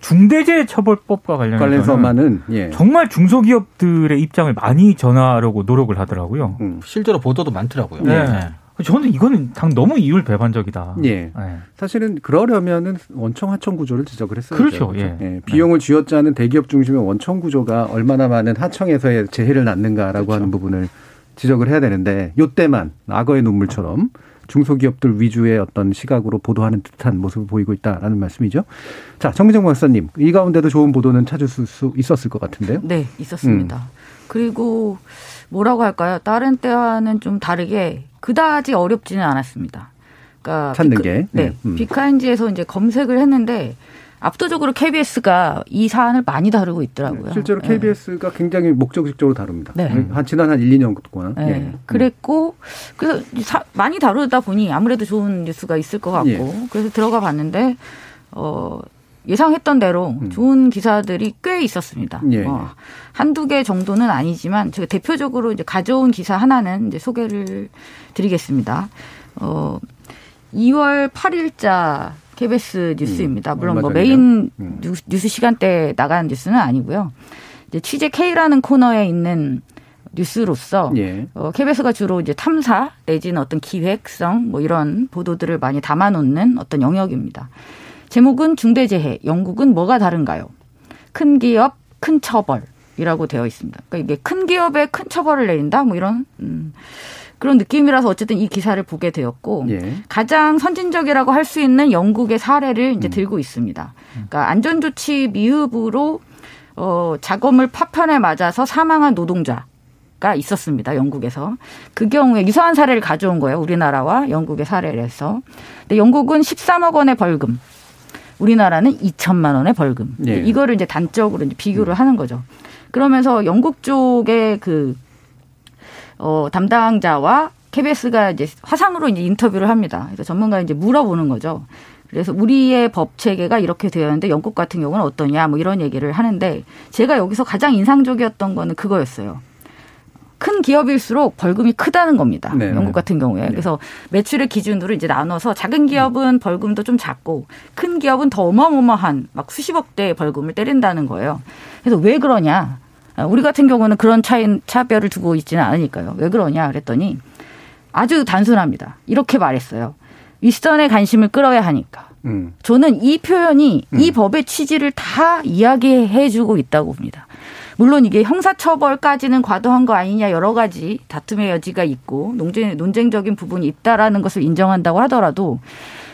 중대재해처벌법과 관련해서는 관련해서만은 예. 정말 중소기업들의 입장을 많이 전하려고 노력을 하더라고요. 음. 실제로 보도도 많더라고요. 네. 저는 이거는 당 너무 이율 배반적이다. 예. 네. 사실은 그러려면은 원청 하청 구조를 지적을 했어요. 그렇죠. 예. 비용을 쥐어짜는 않은 대기업 중심의 원청 구조가 얼마나 많은 하청에서의 재해를 낳는가라고 그렇죠. 하는 부분을 지적을 해야 되는데 요때만 악어의 눈물처럼 중소기업들 위주의 어떤 시각으로 보도하는 듯한 모습을 보이고 있다라는 말씀이죠. 자, 정미정 박사님, 이 가운데도 좋은 보도는 찾을 수 있었을 것 같은데요. 네, 있었습니다. 음. 그리고 뭐라고 할까요? 다른 때와는 좀 다르게 그다지 어렵지는 않았습니다. 그러니까 찾는 비카- 게. 네, 네, 음. 비카인지에서 이제 검색을 했는데 압도적으로 KBS가 이 사안을 많이 다루고 있더라고요. 실제로 예. KBS가 굉장히 목적적으로 다룹니다. 네. 한 지난 한 1, 2년 동안. 네. 예. 그랬고 그래서 사- 많이 다루다 보니 아무래도 좋은 뉴스가 있을 것 같고 예. 그래서 들어가 봤는데 어 예상했던 대로 음. 좋은 기사들이 꽤 있었습니다. 예. 어, 한두 개 정도는 아니지만 제가 대표적으로 이제 가져온 기사 하나는 이제 소개를 드리겠습니다. 어 2월 8일자 KBS 뉴스입니다. 음, 물론 뭐. 메인 음. 뉴스, 시간대에 나간 뉴스는 아니고요. 이제 취재 K라는 코너에 있는 뉴스로서 예. 어, KBS가 주로 이제 탐사 내지는 어떤 기획성 뭐 이런 보도들을 많이 담아놓는 어떤 영역입니다. 제목은 중대재해, 영국은 뭐가 다른가요? 큰 기업, 큰 처벌이라고 되어 있습니다. 그러니까 이게 큰 기업에 큰 처벌을 내린다, 뭐 이런 음, 그런 느낌이라서 어쨌든 이 기사를 보게 되었고 예. 가장 선진적이라고 할 수 있는 영국의 사례를 이제 들고 있습니다. 그러니까 안전조치 미흡으로 어, 작업물 파편에 맞아서 사망한 노동자 가 있었습니다. 영국에서. 그 경우에 유사한 사례를 가져온 거예요. 우리나라와 영국의 사례를 해서. 근데 영국은 13억 원의 벌금. 우리나라는 2천만 원의 벌금. 예. 이거를 이제 단적으로 이제 비교를 하는 거죠. 그러면서 영국 쪽의 그, 어, 담당자와 KBS가 이제 화상으로 이제 인터뷰를 합니다. 그래서 전문가 이제 물어보는 거죠. 그래서 우리의 법 체계가 이렇게 되었는데 영국 같은 경우는 어떠냐 뭐 이런 얘기를 하는데 제가 여기서 가장 인상적이었던 거는 그거였어요. 큰 기업일수록 벌금이 크다는 겁니다. 네. 영국 같은 경우에. 그래서 매출의 기준으로 이제 나눠서 작은 기업은 벌금도 좀 작고 큰 기업은 더 어마어마한 막 수십억 대의 벌금을 때린다는 거예요. 그래서 왜 그러냐? 아, 우리 같은 경우는 그런 차이, 차별을 두고 있지는 않으니까요. 왜 그러냐 그랬더니 아주 단순합니다. 이렇게 말했어요. 윗선의 관심을 끌어야 하니까. 음. 저는 이 표현이 이 법의 취지를 다 이야기해 주고 있다고 봅니다. 물론 이게 형사처벌까지는 과도한 거 아니냐 여러 가지 다툼의 여지가 있고 논쟁, 논쟁적인 부분이 있다라는 것을 인정한다고 하더라도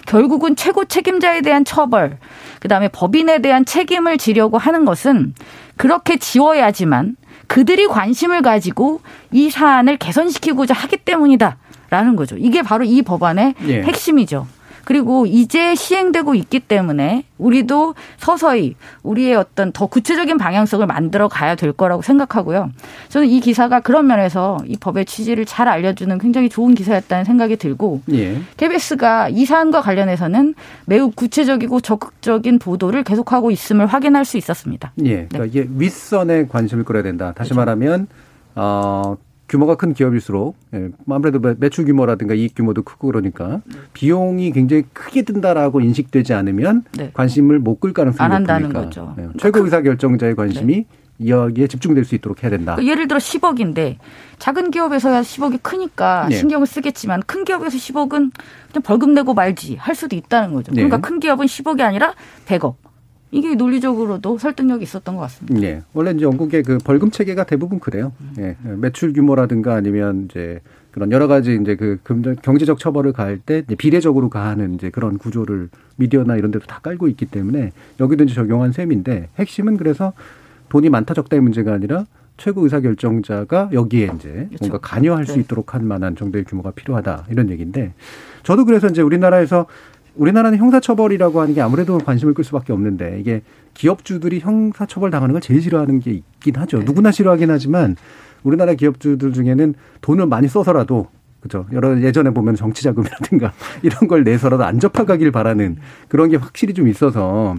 결국은 최고 책임자에 대한 처벌, 그 다음에 법인에 대한 책임을 지려고 하는 것은 그렇게 지워야지만 그들이 관심을 가지고 이 사안을 개선시키고자 하기 때문이다라는 거죠. 이게 바로 이 법안의 예. 핵심이죠. 그리고 이제 시행되고 있기 때문에 우리도 서서히 우리의 어떤 더 구체적인 방향성을 만들어 가야 될 거라고 생각하고요. 저는 이 기사가 그런 면에서 이 법의 취지를 잘 알려주는 굉장히 좋은 기사였다는 생각이 들고 예. KBS가 이 사안과 관련해서는 매우 구체적이고 적극적인 보도를 계속하고 있음을 확인할 수 있었습니다. 예. 그러니까 이게 윗선에 관심을 끌어야 된다. 다시 그렇죠. 말하면 어 규모가 큰 기업일수록 예, 아무래도 매- 매출 규모라든가 이익 규모도 크고 그러니까 비용이 굉장히 크게 든다라고 인식되지 않으면 네. 관심을 못 끌 가능성이 안 한다는 높으니까 거죠. 예, 최고 의사 결정자의 관심이 여기에 집중될 수 있도록 해야 된다. 그러니까 예를 들어 10억인데 작은 기업에서야 10억이 크니까 네. 신경을 쓰겠지만 큰 기업에서 10억은 그냥 벌금 내고 말지 할 수도 있다는 거죠. 그러니까 네. 큰 기업은 10억이 아니라 100억. 이게 논리적으로도 설득력이 있었던 것 같습니다. 예. 원래 이제 영국의 그 벌금 체계가 대부분 그래요. 예. 매출 규모라든가 아니면 이제 그런 여러 가지 이제 그 금전- 경제적 처벌을 가할 때 비례적으로 가하는 이제 그런 구조를 미디어나 이런 데도 다 깔고 있기 때문에 여기도 이제 적용한 셈인데 핵심은 그래서 돈이 많다 적다의 문제가 아니라 최고 의사 결정자가 여기에 이제 뭔가 관여할 수 네. 있도록 한 만한 정도의 규모가 필요하다 이런 얘기인데 저도 그래서 이제 우리나라에서 우리나라는 형사처벌이라고 하는 게 아무래도 관심을 끌 수밖에 없는데 이게 기업주들이 형사처벌 당하는 걸 제일 싫어하는 게 있긴 하죠. 누구나 싫어하긴 하지만 우리나라 기업주들 중에는 돈을 많이 써서라도 그죠. 여러 예전에 보면 정치 자금이라든가 이런 걸 내서라도 안 접하가길 바라는 그런 게 확실히 좀 있어서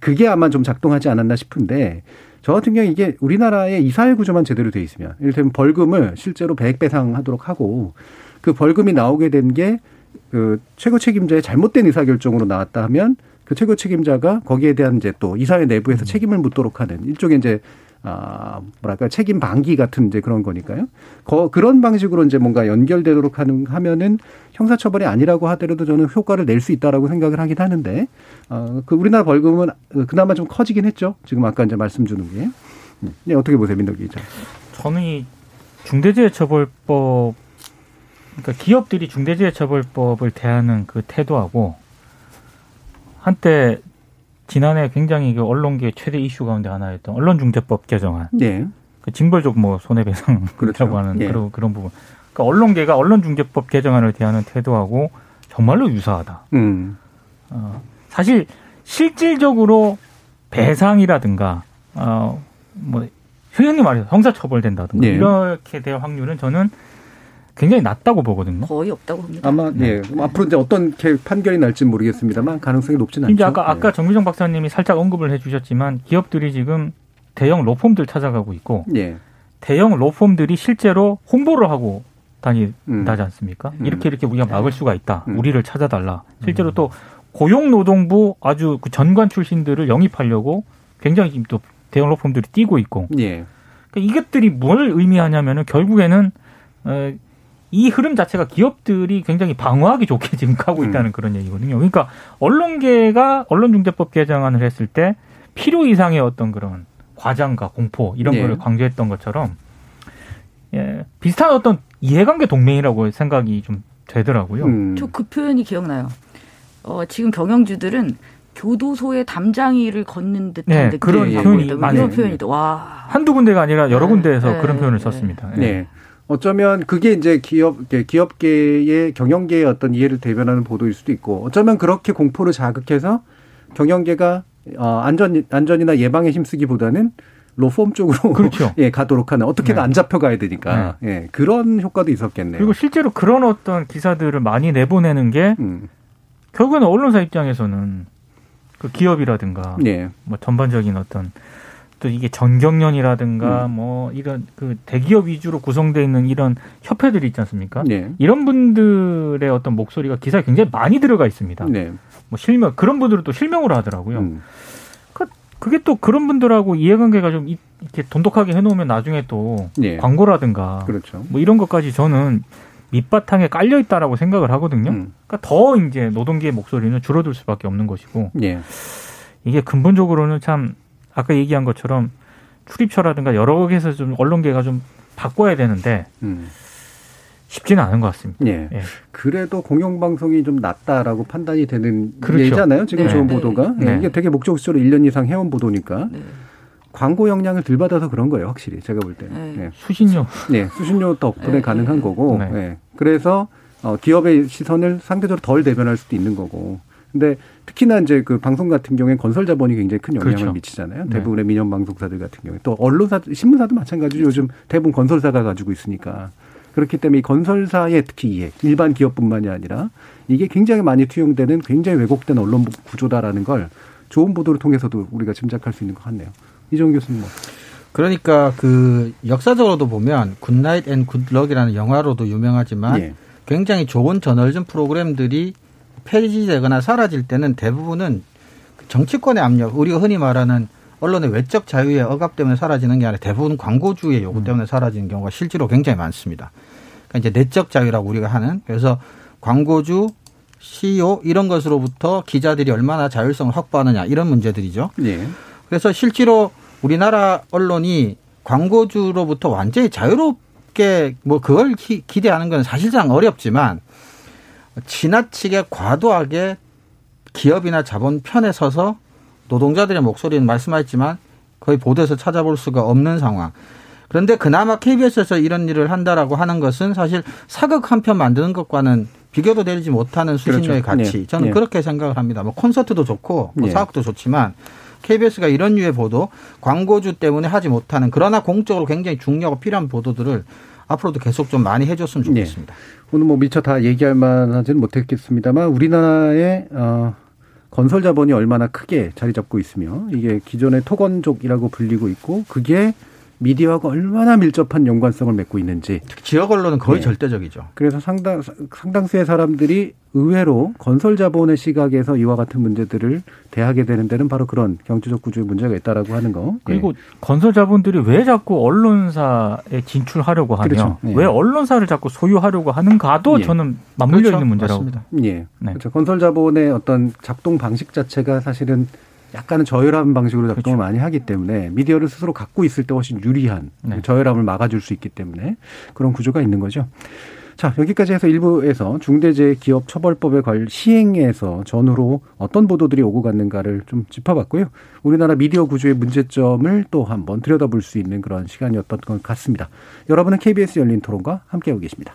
그게 아마 좀 작동하지 않았나 싶은데 저 같은 경우 이게 우리나라의 이사회 구조만 제대로 돼 있으면 이를테면 벌금을 실제로 배액 배상하도록 하고 그 벌금이 나오게 된게 그 최고 책임자의 잘못된 의사 결정으로 나왔다 하면 그 최고 책임자가 거기에 대한 이제 또 이사회 내부에서 책임을 묻도록 하는 일종의 이제 아 뭐랄까 책임 방기 같은 이제 그런 거니까요. 거, 그런 방식으로 이제 뭔가 연결되도록 하는 하면은 형사처벌이 아니라고 하더라도 저는 효과를 낼 수 있다라고 생각을 하긴 하는데 어 그 우리나라 벌금은 그나마 좀 커지긴 했죠. 지금 아까 이제 말씀 주는 게. 네, 어떻게 보세요, 민덕기 기자? 저는 이 중대재해처벌법 그러니까 기업들이 중대재해처벌법을 대하는 그 태도하고 한때 지난해 굉장히 그 언론계 최대 이슈 가운데 하나였던 언론중재법 개정안 네. 그 징벌적 뭐 손해배상이라고 그렇죠. 하는 예. 그런 그런 부분. 그러니까 언론계가 언론중재법 개정안을 대하는 태도하고 정말로 유사하다. 음. 어, 사실 실질적으로 배상이라든가 어뭐 흔히 말해서 형사처벌된다든가 네. 이렇게 될 확률은 저는 굉장히 낮다고 보거든요. 거의 없다고 봅니다. 아마 예뭐 앞으로 이제 어떤 판결이 날지 는 모르겠습니다만 가능성이 높지는 않죠. 이제 아까 네. 아까 정미정 박사님이 살짝 언급을 해주셨지만 기업들이 지금 대형 로펌들 찾아가고 있고 예. 대형 로펌들이 실제로 홍보를 하고 음. 다니다지 않습니까? 음. 이렇게 이렇게 우리가 막을 수가 있다. 음. 우리를 찾아달라. 실제로 또 고용노동부 아주 그 전관 출신들을 영입하려고 굉장히 지금 또 대형 로펌들이 뛰고 있고 예. 그러니까 이것들이 뭘 의미하냐면은 결국에는 어, 이 흐름 자체가 기업들이 굉장히 방어하기 좋게 지금 가고 음. 있다는 그런 얘기거든요. 그러니까 언론계가 언론중재법 개정안을 했을 때 필요 이상의 어떤 그런 과장과 공포 이런 예. 거를 강조했던 것처럼 예, 비슷한 어떤 이해관계 동맹이라고 생각이 좀 되더라고요. 음. 저그 표현이 기억나요. 어, 지금 경영주들은 교도소의 담장이를 걷는 듯한 네, 느낌이 그런 표현이 많이 네. 표현이 또 와. 한두 군데가 아니라 여러 네, 군데에서 네, 그런 표현을 네. 썼습니다. 예. 네. 어쩌면 그게 이제 기업 기업계의 경영계의 어떤 이해를 대변하는 보도일 수도 있고 어쩌면 그렇게 공포를 자극해서 경영계가 어, 안전 안전이나 예방에 힘쓰기보다는 로펌 쪽으로 그렇죠. 예 가도록 하는 어떻게든 네. 안 잡혀가야 되니까 예 그런 효과도 있었겠네요. 그리고 실제로 그런 어떤 기사들을 많이 내보내는 게 음, 결국에는 언론사 입장에서는 그 기업이라든가 예, 뭐 전반적인 어떤 또 이게 전경련이라든가 음. 뭐 이런 그 대기업 위주로 구성되어 있는 이런 협회들이 있지 않습니까? 예, 이런 분들의 어떤 목소리가 기사에 굉장히 많이 들어가 있습니다. 네, 뭐 실명 그런 분들은 또 실명으로 하더라고요. 음, 그게 또 그런 분들하고 이해관계가 좀 이- 이렇게 돈독하게 해놓으면 나중에 또 예, 광고라든가 그렇죠. 뭐 이런 것까지 저는 밑바탕에 깔려 있다라고 생각을 하거든요. 음, 그러니까 더 이제 노동계의 목소리는 줄어들 수밖에 없는 것이고 예, 이게 근본적으로는 참 아까 얘기한 것처럼 출입처라든가 여러 개에서 좀 언론계가 좀 바꿔야 되는데 음, 쉽지는 않은 것 같습니다. 예. 예. 그래도 공영방송이 좀 낫다라고 판단이 되는 그렇죠. 예잖아요. 지금 네. 좋은 네. 보도가. 예, 네. 이게 되게 목적지로 1년 이상 해온 보도니까 네. 광고 영향을 덜 받아서 그런 거예요. 확실히 제가 볼 때는. 네. 예. 수신료 네, 수신료 덕분에 네, 가능한 네. 거고. 네. 예. 그래서 어, 기업의 시선을 상대적으로 덜 대변할 수도 있는 거고. 근데 특히나 이제 그 방송 같은 경우에 건설 자본이 굉장히 큰 영향을 그렇죠. 미치잖아요. 네. 대부분의 민영 방송사들 같은 경우에 또 언론사, 신문사도 마찬가지로 요즘 대부분 건설사가 가지고 있으니까 그렇기 때문에 이 건설사의 특히 이해, 일반 기업뿐만이 아니라 이게 굉장히 많이 투영되는 굉장히 왜곡된 언론 구조다라는 걸 좋은 보도를 통해서도 우리가 짐작할 수 있는 것 같네요. 이정 교수님 뭐. 그러니까 그 역사적으로도 보면 Good Night and Good Luck이라는 영화로도 유명하지만 예. 굉장히 좋은 저널즘 프로그램들이 폐지되거나 사라질 때는 대부분은 정치권의 압력, 우리가 흔히 말하는 언론의 외적 자유의 억압 때문에 사라지는 게 아니라 대부분 광고주의 요구 때문에 사라지는 경우가 실제로 굉장히 많습니다. 그러니까 이제 내적 자유라고 우리가 하는 그래서 광고주, CEO 이런 것으로부터 기자들이 얼마나 자율성을 확보하느냐 이런 문제들이죠. 예. 그래서 실제로 우리나라 언론이 광고주로부터 완전히 자유롭게 뭐 그걸 기, 기대하는 건 사실상 어렵지만 지나치게 과도하게 기업이나 자본 편에 서서 노동자들의 목소리는 말씀하셨지만 거의 보도에서 찾아볼 수가 없는 상황. 그런데 그나마 KBS에서 이런 일을 한다라고 하는 것은 사실 사극 한 편 만드는 것과는 비교도 되지 못하는 수신료의 그렇죠. 가치. 네. 저는 네. 그렇게 생각을 합니다. 뭐 콘서트도 좋고 뭐 네. 사극도 좋지만 KBS가 이런 류의 보도, 광고주 때문에 하지 못하는 그러나 공적으로 굉장히 중요하고 필요한 보도들을 앞으로도 계속 좀 많이 해줬으면 네. 좋겠습니다. 오늘 뭐 미처 다 얘기할 만하지는 못했겠습니다만 우리나라의 어, 건설 자본이 얼마나 크게 자리 잡고 있으며 이게 기존의 토건족이라고 불리고 있고 그게 미디어하고 얼마나 밀접한 연관성을 맺고 있는지 특히 지역 언론은 거의 네. 절대적이죠. 그래서 상당 상당수의 사람들이 의외로 건설 자본의 시각에서 이와 같은 문제들을 대하게 되는 데는 바로 그런 경제적 구조의 문제가 있다라고 하는 거. 그리고 건설 자본들이 왜 자꾸 언론사에 진출하려고 하며 그렇죠. 예. 왜 언론사를 자꾸 소유하려고 하는가도 예. 저는 맞물려 그렇죠. 있는 문제라고 맞습니다. 예. 네. 그렇죠. 건설 자본의 어떤 작동 방식 자체가 사실은 약간은 저열한 방식으로 작동을 많이 하기 때문에 미디어를 스스로 갖고 있을 때 훨씬 유리한 네. 저열함을 막아줄 수 있기 때문에 그런 구조가 있는 거죠. 자, 여기까지 해서 일부에서 중대재해기업처벌법의 관 시행에서 전후로 어떤 보도들이 오고 갔는가를 좀 짚어봤고요. 우리나라 미디어 구조의 문제점을 또 한번 들여다볼 수 있는 그런 시간이었던 것 같습니다. 여러분은 KBS 열린 토론과 함께하고 계십니다.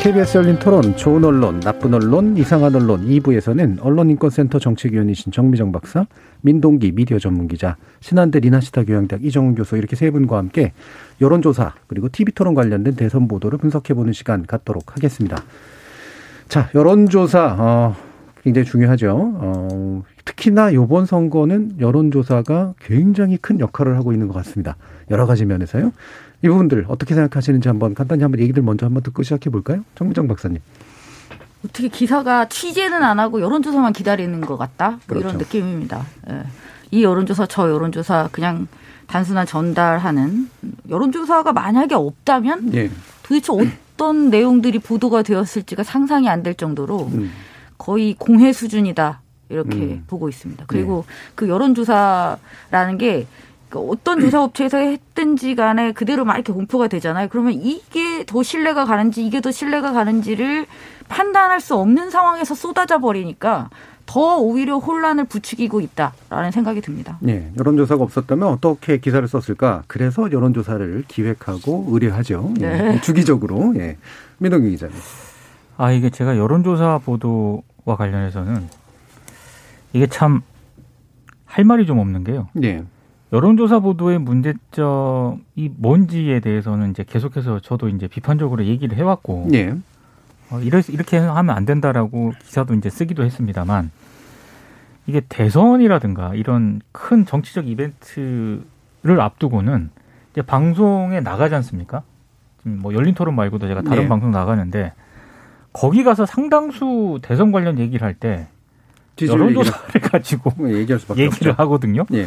KBS 열린 토론, 좋은 언론, 나쁜 언론, 이상한 언론 2부에서는 언론인권센터 정책위원이신 정미정 박사, 민동기 미디어 전문기자, 신한대 리나시타 교양대학 이정훈 교수 이렇게 세 분과 함께 여론조사 그리고 TV토론 관련된 대선 보도를 분석해보는 시간 갖도록 하겠습니다. 자, 여론조사 어, 굉장히 중요하죠. 어, 특히나 이번 선거는 여론조사가 굉장히 큰 역할을 하고 있는 것 같습니다. 여러 가지 면에서요. 이 부분들 어떻게 생각하시는지 한번 간단히 한번 얘기들 먼저 한번 듣고 시작해 볼까요? 정미정 박사님. 어떻게 기사가 취재는 안 하고 여론조사만 기다리는 것 같다? 뭐 그렇죠. 이런 느낌입니다. 예. 이 여론조사 저 여론조사 그냥 단순한 전달하는 여론조사가 만약에 없다면 예. 도대체 어떤 내용들이 보도가 되었을지가 상상이 안 될 정도로 음. 거의 공회 수준이다 이렇게 음. 보고 있습니다. 그리고 그 여론조사라는 게 어떤 조사업체에서 했든지 간에 그대로 막 이렇게 공표가 되잖아요. 그러면 이게 더 신뢰가 가는지 이게 더 신뢰가 가는지를 판단할 수 없는 상황에서 쏟아져 버리니까 더 오히려 혼란을 부추기고 있다라는 생각이 듭니다. 예. 여론조사가 없었다면 어떻게 기사를 썼을까? 그래서 여론조사를 기획하고 의뢰하죠. 예. 네. 주기적으로. 예. 민동기 기자님. 아 이게 제가 여론조사 보도와 관련해서는 이게 참 할 말이 좀 없는 게요. 예. 여론조사 보도의 문제점이 뭔지에 대해서는 이제 계속해서 저도 이제 비판적으로 얘기를 해왔고 예. 어, 이럴, 이렇게 하면 안 된다라고 기사도 이제 쓰기도 했습니다만 이게 대선이라든가 이런 큰 정치적 이벤트를 앞두고는 이제 방송에 나가지 않습니까? 지금 뭐 열린 토론 말고도 제가 다른 네. 방송 나가는데 거기 가서 상당수 대선 관련 얘기를 할 때 여론조사를 가지고 얘기를, 얘기할 수밖에 얘기를 없죠. 하거든요. 예.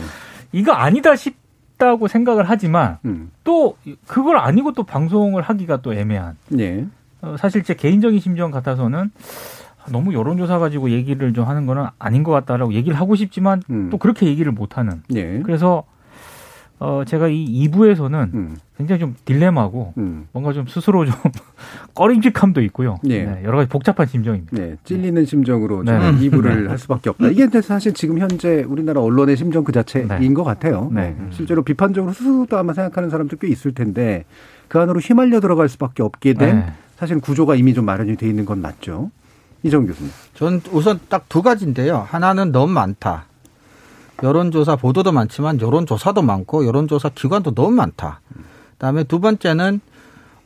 이거 아니다 싶다고 생각을 하지만 음. 또 그걸 아니고 또 방송을 하기가 또 애매한. 예. 어, 사실 제 개인적인 심정 같아서는 너무 여론조사 가지고 얘기를 좀 하는 거는 아닌 것 같다라고 얘기를 하고 싶지만 음. 또 그렇게 얘기를 못 하는. 예. 그래서 어 제가 이 2부에서는 음. 굉장히 좀 딜레마고 음. 뭔가 좀 스스로 좀 꺼림직함도 있고요. 예. 네, 여러 가지 복잡한 심정입니다. 네, 찔리는 심정으로 네. 저는 네. 이부를 할 수밖에 없다. 이게 사실 지금 현재 우리나라 언론의 심정 그 자체인 네. 것 같아요. 네. 네. 실제로 비판적으로 스스로도 아마 생각하는 사람들 꽤 있을 텐데 그 안으로 휘말려 들어갈 수밖에 없게 된 네. 사실 구조가 이미 좀 마련이 돼 있는 건 맞죠. 이정 교수님. 전 우선 딱 두 가지인데요. 하나는 너무 많다. 여론조사 보도도 많지만 여론조사도 많고 여론조사 기관도 너무 많다. 그다음에 두 번째는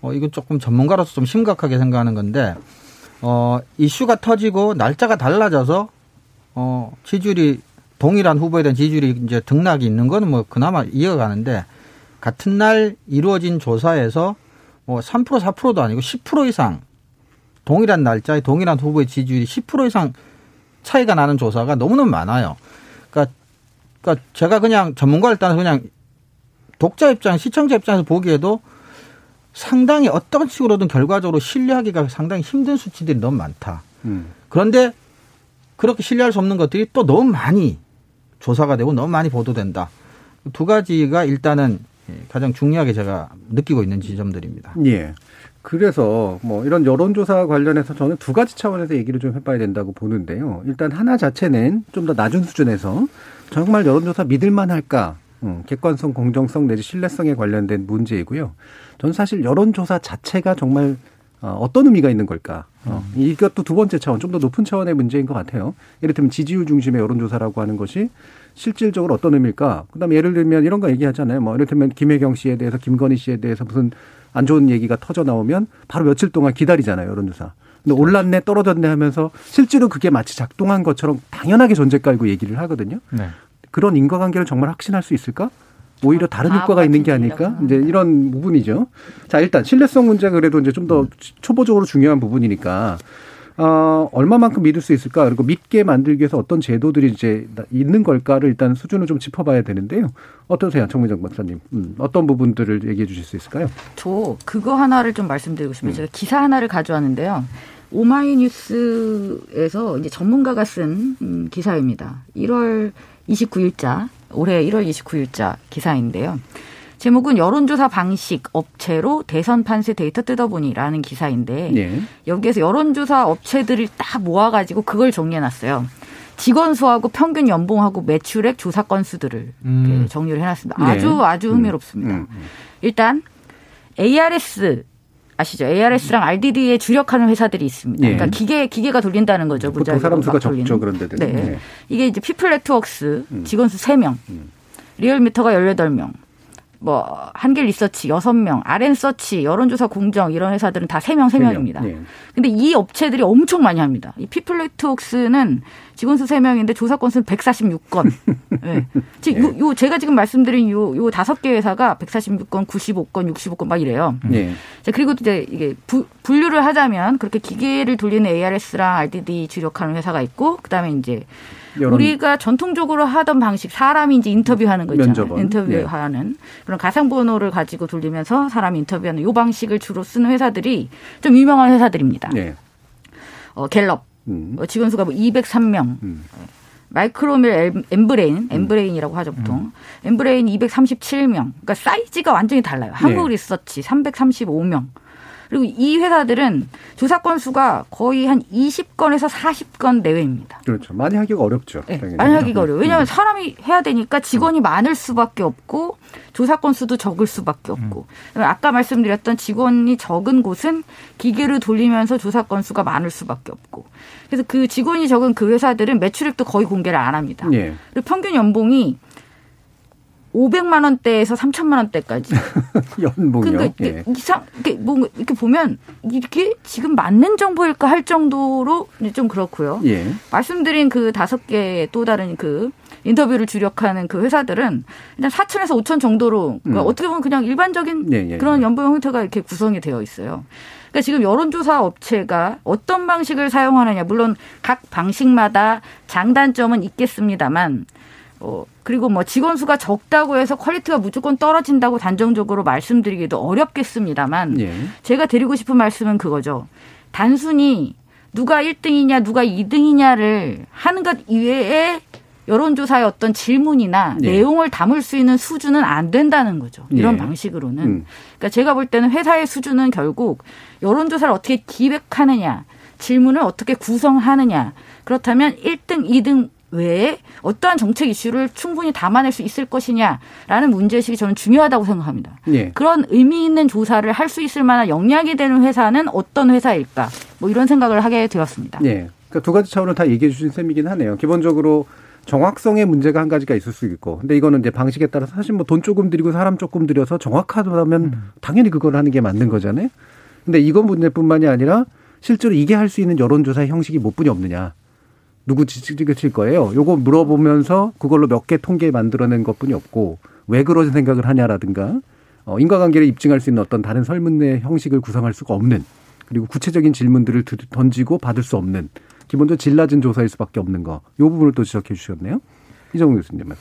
어 이건 조금 전문가로서 좀 심각하게 생각하는 건데 어 이슈가 터지고 날짜가 달라져서 어 지지율이 동일한 후보에 대한 지지율이 이제 등락이 있는 거는 뭐 그나마 이어가는데 같은 날 이루어진 조사에서 뭐 3% 4%도 아니고 10% 이상 동일한 날짜에 동일한 후보의 지지율이 10% 이상 차이가 나는 조사가 너무너무 많아요. 그러니까, 제가 그냥 전문가를 따라서 그냥 독자 입장, 시청자 입장에서 보기에도 상당히 어떤 식으로든 결과적으로 신뢰하기가 상당히 힘든 수치들이 너무 많다. 음. 그런데 그렇게 신뢰할 수 없는 것들이 또 너무 많이 조사가 되고 너무 많이 보도된다. 두 가지가 일단은 가장 중요하게 제가 느끼고 있는 지점들입니다. 예. 그래서 뭐 이런 여론조사 관련해서 저는 두 가지 차원에서 얘기를 좀 해봐야 된다고 보는데요. 일단 하나 자체는 좀 더 낮은 수준에서 정말 여론조사 믿을만 할까? 음, 객관성, 공정성 내지 신뢰성에 관련된 문제이고요. 저는 사실 여론조사 자체가 정말 어, 어떤 의미가 있는 걸까? 어, 이것도 두 번째 차원, 좀 더 높은 차원의 문제인 것 같아요. 예를 들면 지지율 중심의 여론조사라고 하는 것이 실질적으로 어떤 의미일까? 그다음에 예를 들면 이런 거 얘기하잖아요. 뭐 예를 들면 김혜경 씨에 대해서 김건희 씨에 대해서 무슨 안 좋은 얘기가 터져 나오면 바로 며칠 동안 기다리잖아요. 여론조사. 근데 올랐네 떨어졌네 하면서 실제로 그게 마치 작동한 것처럼 당연하게 존재 깔고 얘기를 하거든요. 네. 그런 인과관계를 정말 확신할 수 있을까? 오히려 다른 바보 효과가 있는 게 아닐까? 이제 이런 부분이죠. 자, 일단 신뢰성 문제가 그래도 이제 좀 더 초보적으로 중요한 부분이니까 어, 얼마만큼 믿을 수 있을까? 그리고 믿게 만들기 위해서 어떤 제도들이 이제 있는 걸까를 일단 수준을 좀 짚어봐야 되는데요. 어떠세요, 정민정 박사님? 음, 어떤 부분들을 얘기해 주실 수 있을까요? 저 그거 하나를 좀 말씀드리고 싶어요. 음. 제가 기사 하나를 가져왔는데요. 오마이뉴스에서 이제 전문가가 쓴 음, 기사입니다. 1월 29일자 올해 1월 29일자 기사인데요. 제목은 여론조사 방식 업체로 대선 판세 데이터 뜯어보니라는 기사인데 예. 여기에서 여론조사 업체들을 딱 모아가지고 그걸 정리해놨어요. 직원 수하고 평균 연봉하고 매출액 조사 건수들을 음. 정리를 해놨습니다. 네. 아주 아주 흥미롭습니다. 음, 음. 일단 ARS 아시죠? ARS랑 RDD에 주력하는 회사들이 있습니다. 예. 그러니까 기계 기계가 돌린다는 거죠. 보통 사람 수가 돌리는. 적죠 그런 데들. 네. 이게 이제 피플 네트워크스 음. 직원 수 3명, 리얼미터가 18명, 뭐 한길 리서치 6명, RN서치, 여론조사 공정 이런 회사들은 다 3명, 3명입니다. 예. 근데 이 업체들이 엄청 많이 합니다. 이 피플 네트워크스는 직원 수 3명인데 조사 건수는 146건. 네. 지금 요, 요 제가 지금 말씀드린 요, 요 다섯 개 회사가 146건, 95건, 65건 막 이래요. 예. 자, 그리고 이제 이게 부- 분류를 하자면 그렇게 기계를 돌리는 ARS랑 RDD 주력하는 회사가 있고 그다음에 이제 우리가 전통적으로 하던 방식 사람이 이제 인터뷰하는 거 있잖아요. 면접원. 네. 인터뷰하는 그런 가상 번호를 가지고 돌리면서 사람이 인터뷰하는 요 방식을 주로 쓰는 회사들이 좀 유명한 회사들입니다. 예. 어, 갤럽 음. 어, 직원 수가 뭐 203명. 음. 마이크로밀 엠- 엠브레인, 엠브레인이라고 하죠 보통. 엠브레인 237명. 그러니까 사이즈가 완전히 달라요. 한국 네. 리서치 335명. 그리고 이 회사들은 조사 건수가 거의 한 20건에서 40건 내외입니다. 그렇죠. 많이 하기가 어렵죠. 네. 많이 하기가 어려워요. 왜냐하면 음. 사람이 해야 되니까 직원이 많을 수밖에 없고 조사 건수도 적을 수밖에 없고 아까 말씀드렸던 직원이 적은 곳은 기계를 돌리면서 조사 건수가 많을 수밖에 없고 그래서 그 직원이 적은 그 회사들은 매출액도 거의 공개를 안 합니다. 예. 그리고 평균 연봉이 500만 원대에서 3천만 원대까지. 연봉이요. 그러니까 예. 이상 이렇게 뭐 이렇게 보면 이게 지금 맞는 정보일까 할 정도로 좀 그렇고요. 예. 말씀드린 그 다섯 개의 또 다른 그 인터뷰를 주력하는 그 회사들은 일단 4천에서 5천 정도로 그러니까 음. 어떻게 보면 그냥 일반적인 예, 예, 그런 예. 연봉 형태가 이렇게 구성이 되어 있어요. 그러니까 지금 여론조사 업체가 어떤 방식을 사용하느냐 물론 각 방식마다 장단점은 있겠습니다만 어 그리고 뭐 직원 수가 적다고 해서 quality가 무조건 떨어진다고 단정적으로 말씀드리기도 어렵겠습니다만 예. 제가 드리고 싶은 말씀은 그거죠. 단순히 누가 1등이냐 누가 2등이냐를 하는 것 이외에 여론조사의 어떤 질문이나 예. 내용을 담을 수 있는 수준은 안 된다는 거죠. 이런 예. 방식으로는. 음. 그러니까 제가 볼 때는 회사의 수준은 결국 여론조사를 어떻게 기획하느냐, 질문을 어떻게 구성하느냐. 그렇다면 1등, 2등 외에 어떠한 정책 이슈를 충분히 담아낼 수 있을 것이냐라는 문제의식이 저는 중요하다고 생각합니다. 예. 그런 의미 있는 조사를 할 수 있을 만한 역량이 되는 회사는 어떤 회사일까? 뭐 이런 생각을 하게 되었습니다. 예. 그러니까 두 가지 차원을 다 얘기해 주신 셈이긴 하네요. 기본적으로 정확성의 문제가 한 가지가 있을 수 있고, 근데 이거는 이제 방식에 따라서 사실 뭐 돈 조금 들이고 사람 조금 들여서 정확하다면 당연히 그걸 하는 게 맞는 거잖아요. 근데 이건 문제뿐만이 아니라 실제로 이게 할 수 있는 여론조사 형식이 몇 분이 없느냐. 누구 지지칠 거예요? 요거 물어보면서 그걸로 몇 개 통계 만들어낸 것뿐이 없고 왜 그런 생각을 하냐라든가 어, 인과관계를 입증할 수 있는 어떤 다른 설문의 형식을 구성할 수가 없는 그리고 구체적인 질문들을 드- 던지고 받을 수 없는 기본적으로 질 낮은 조사일 수밖에 없는 거. 요 부분을 또 지적해 주셨네요. 이정우 교수님은.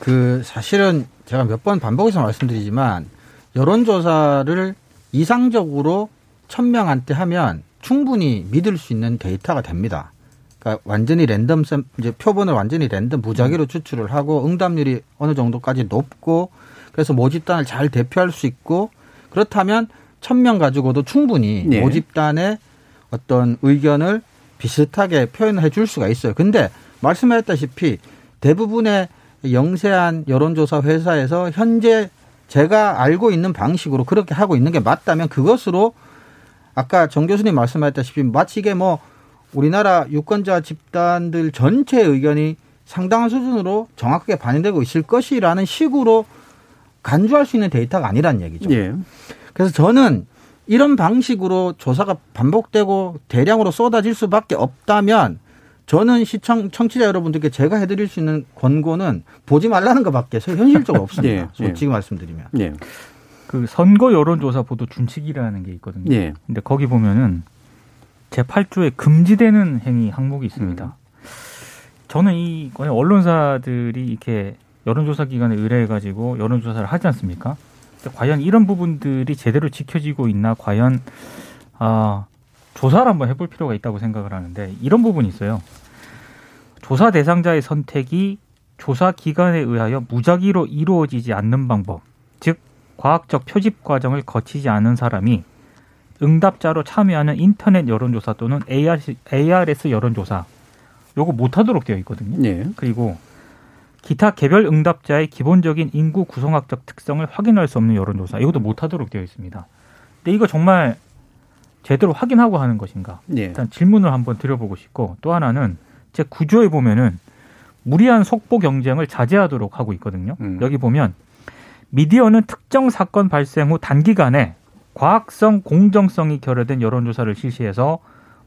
그 사실은 제가 몇 번 반복해서 말씀드리지만 여론조사를 이상적으로 천 명한테 하면 충분히 믿을 수 있는 데이터가 됩니다. 그러니까 완전히 랜덤 샘 이제 표본을 완전히 랜덤 무작위로 추출을 하고 응답률이 어느 정도까지 높고 그래서 모집단을 잘 대표할 수 있고 그렇다면 천 명 가지고도 충분히 네. 모집단의 어떤 의견을 비슷하게 표현해 줄 수가 있어요. 근데 말씀하셨다시피 대부분의 영세한 여론조사 회사에서 현재 제가 알고 있는 방식으로 그렇게 하고 있는 게 맞다면 그것으로 아까 정 교수님 말씀하셨다시피 마치 이게 뭐 우리나라 유권자 집단들 전체의 의견이 상당한 수준으로 정확하게 반영되고 있을 것이라는 식으로 간주할 수 있는 데이터가 아니란 얘기죠. 예. 그래서 저는 이런 방식으로 조사가 반복되고 대량으로 쏟아질 수밖에 없다면 저는 시청 청취자 여러분들께 제가 해드릴 수 있는 권고는 보지 말라는 것밖에 현실적으로 없습니다. 예, 예. 솔직히 말씀드리면. 예. 그 선거 여론조사 보도 준칙이라는 게 있거든요. 예. 근데 거기 보면은 제 8조에 금지되는 행위 항목이 있습니다. 음. 저는 이 언론사들이 이렇게 여론조사 기관에 의뢰해가지고 여론조사를 하지 않습니까? 과연 이런 부분들이 제대로 지켜지고 있나? 과연 아 조사를 한번 해볼 필요가 있다고 생각을 하는데 이런 부분이 있어요. 조사 대상자의 선택이 조사 기관에 의하여 무작위로 이루어지지 않는 방법, 즉 과학적 표집 과정을 거치지 않은 사람이 응답자로 참여하는 인터넷 여론조사 또는 ARS 여론조사 요거 못하도록 되어 있거든요. 예. 그리고 기타 개별 응답자의 기본적인 인구 구성학적 특성을 확인할 수 없는 여론조사 이것도 못하도록 되어 있습니다. 근데 이거 정말 제대로 확인하고 하는 것인가? 예. 일단 질문을 한번 드려보고 싶고 또 하나는 제 구조에 보면은 무리한 속보 경쟁을 자제하도록 하고 있거든요. 음. 여기 보면 미디어는 특정 사건 발생 후 단기간에 과학성, 공정성이 결여된 여론조사를 실시해서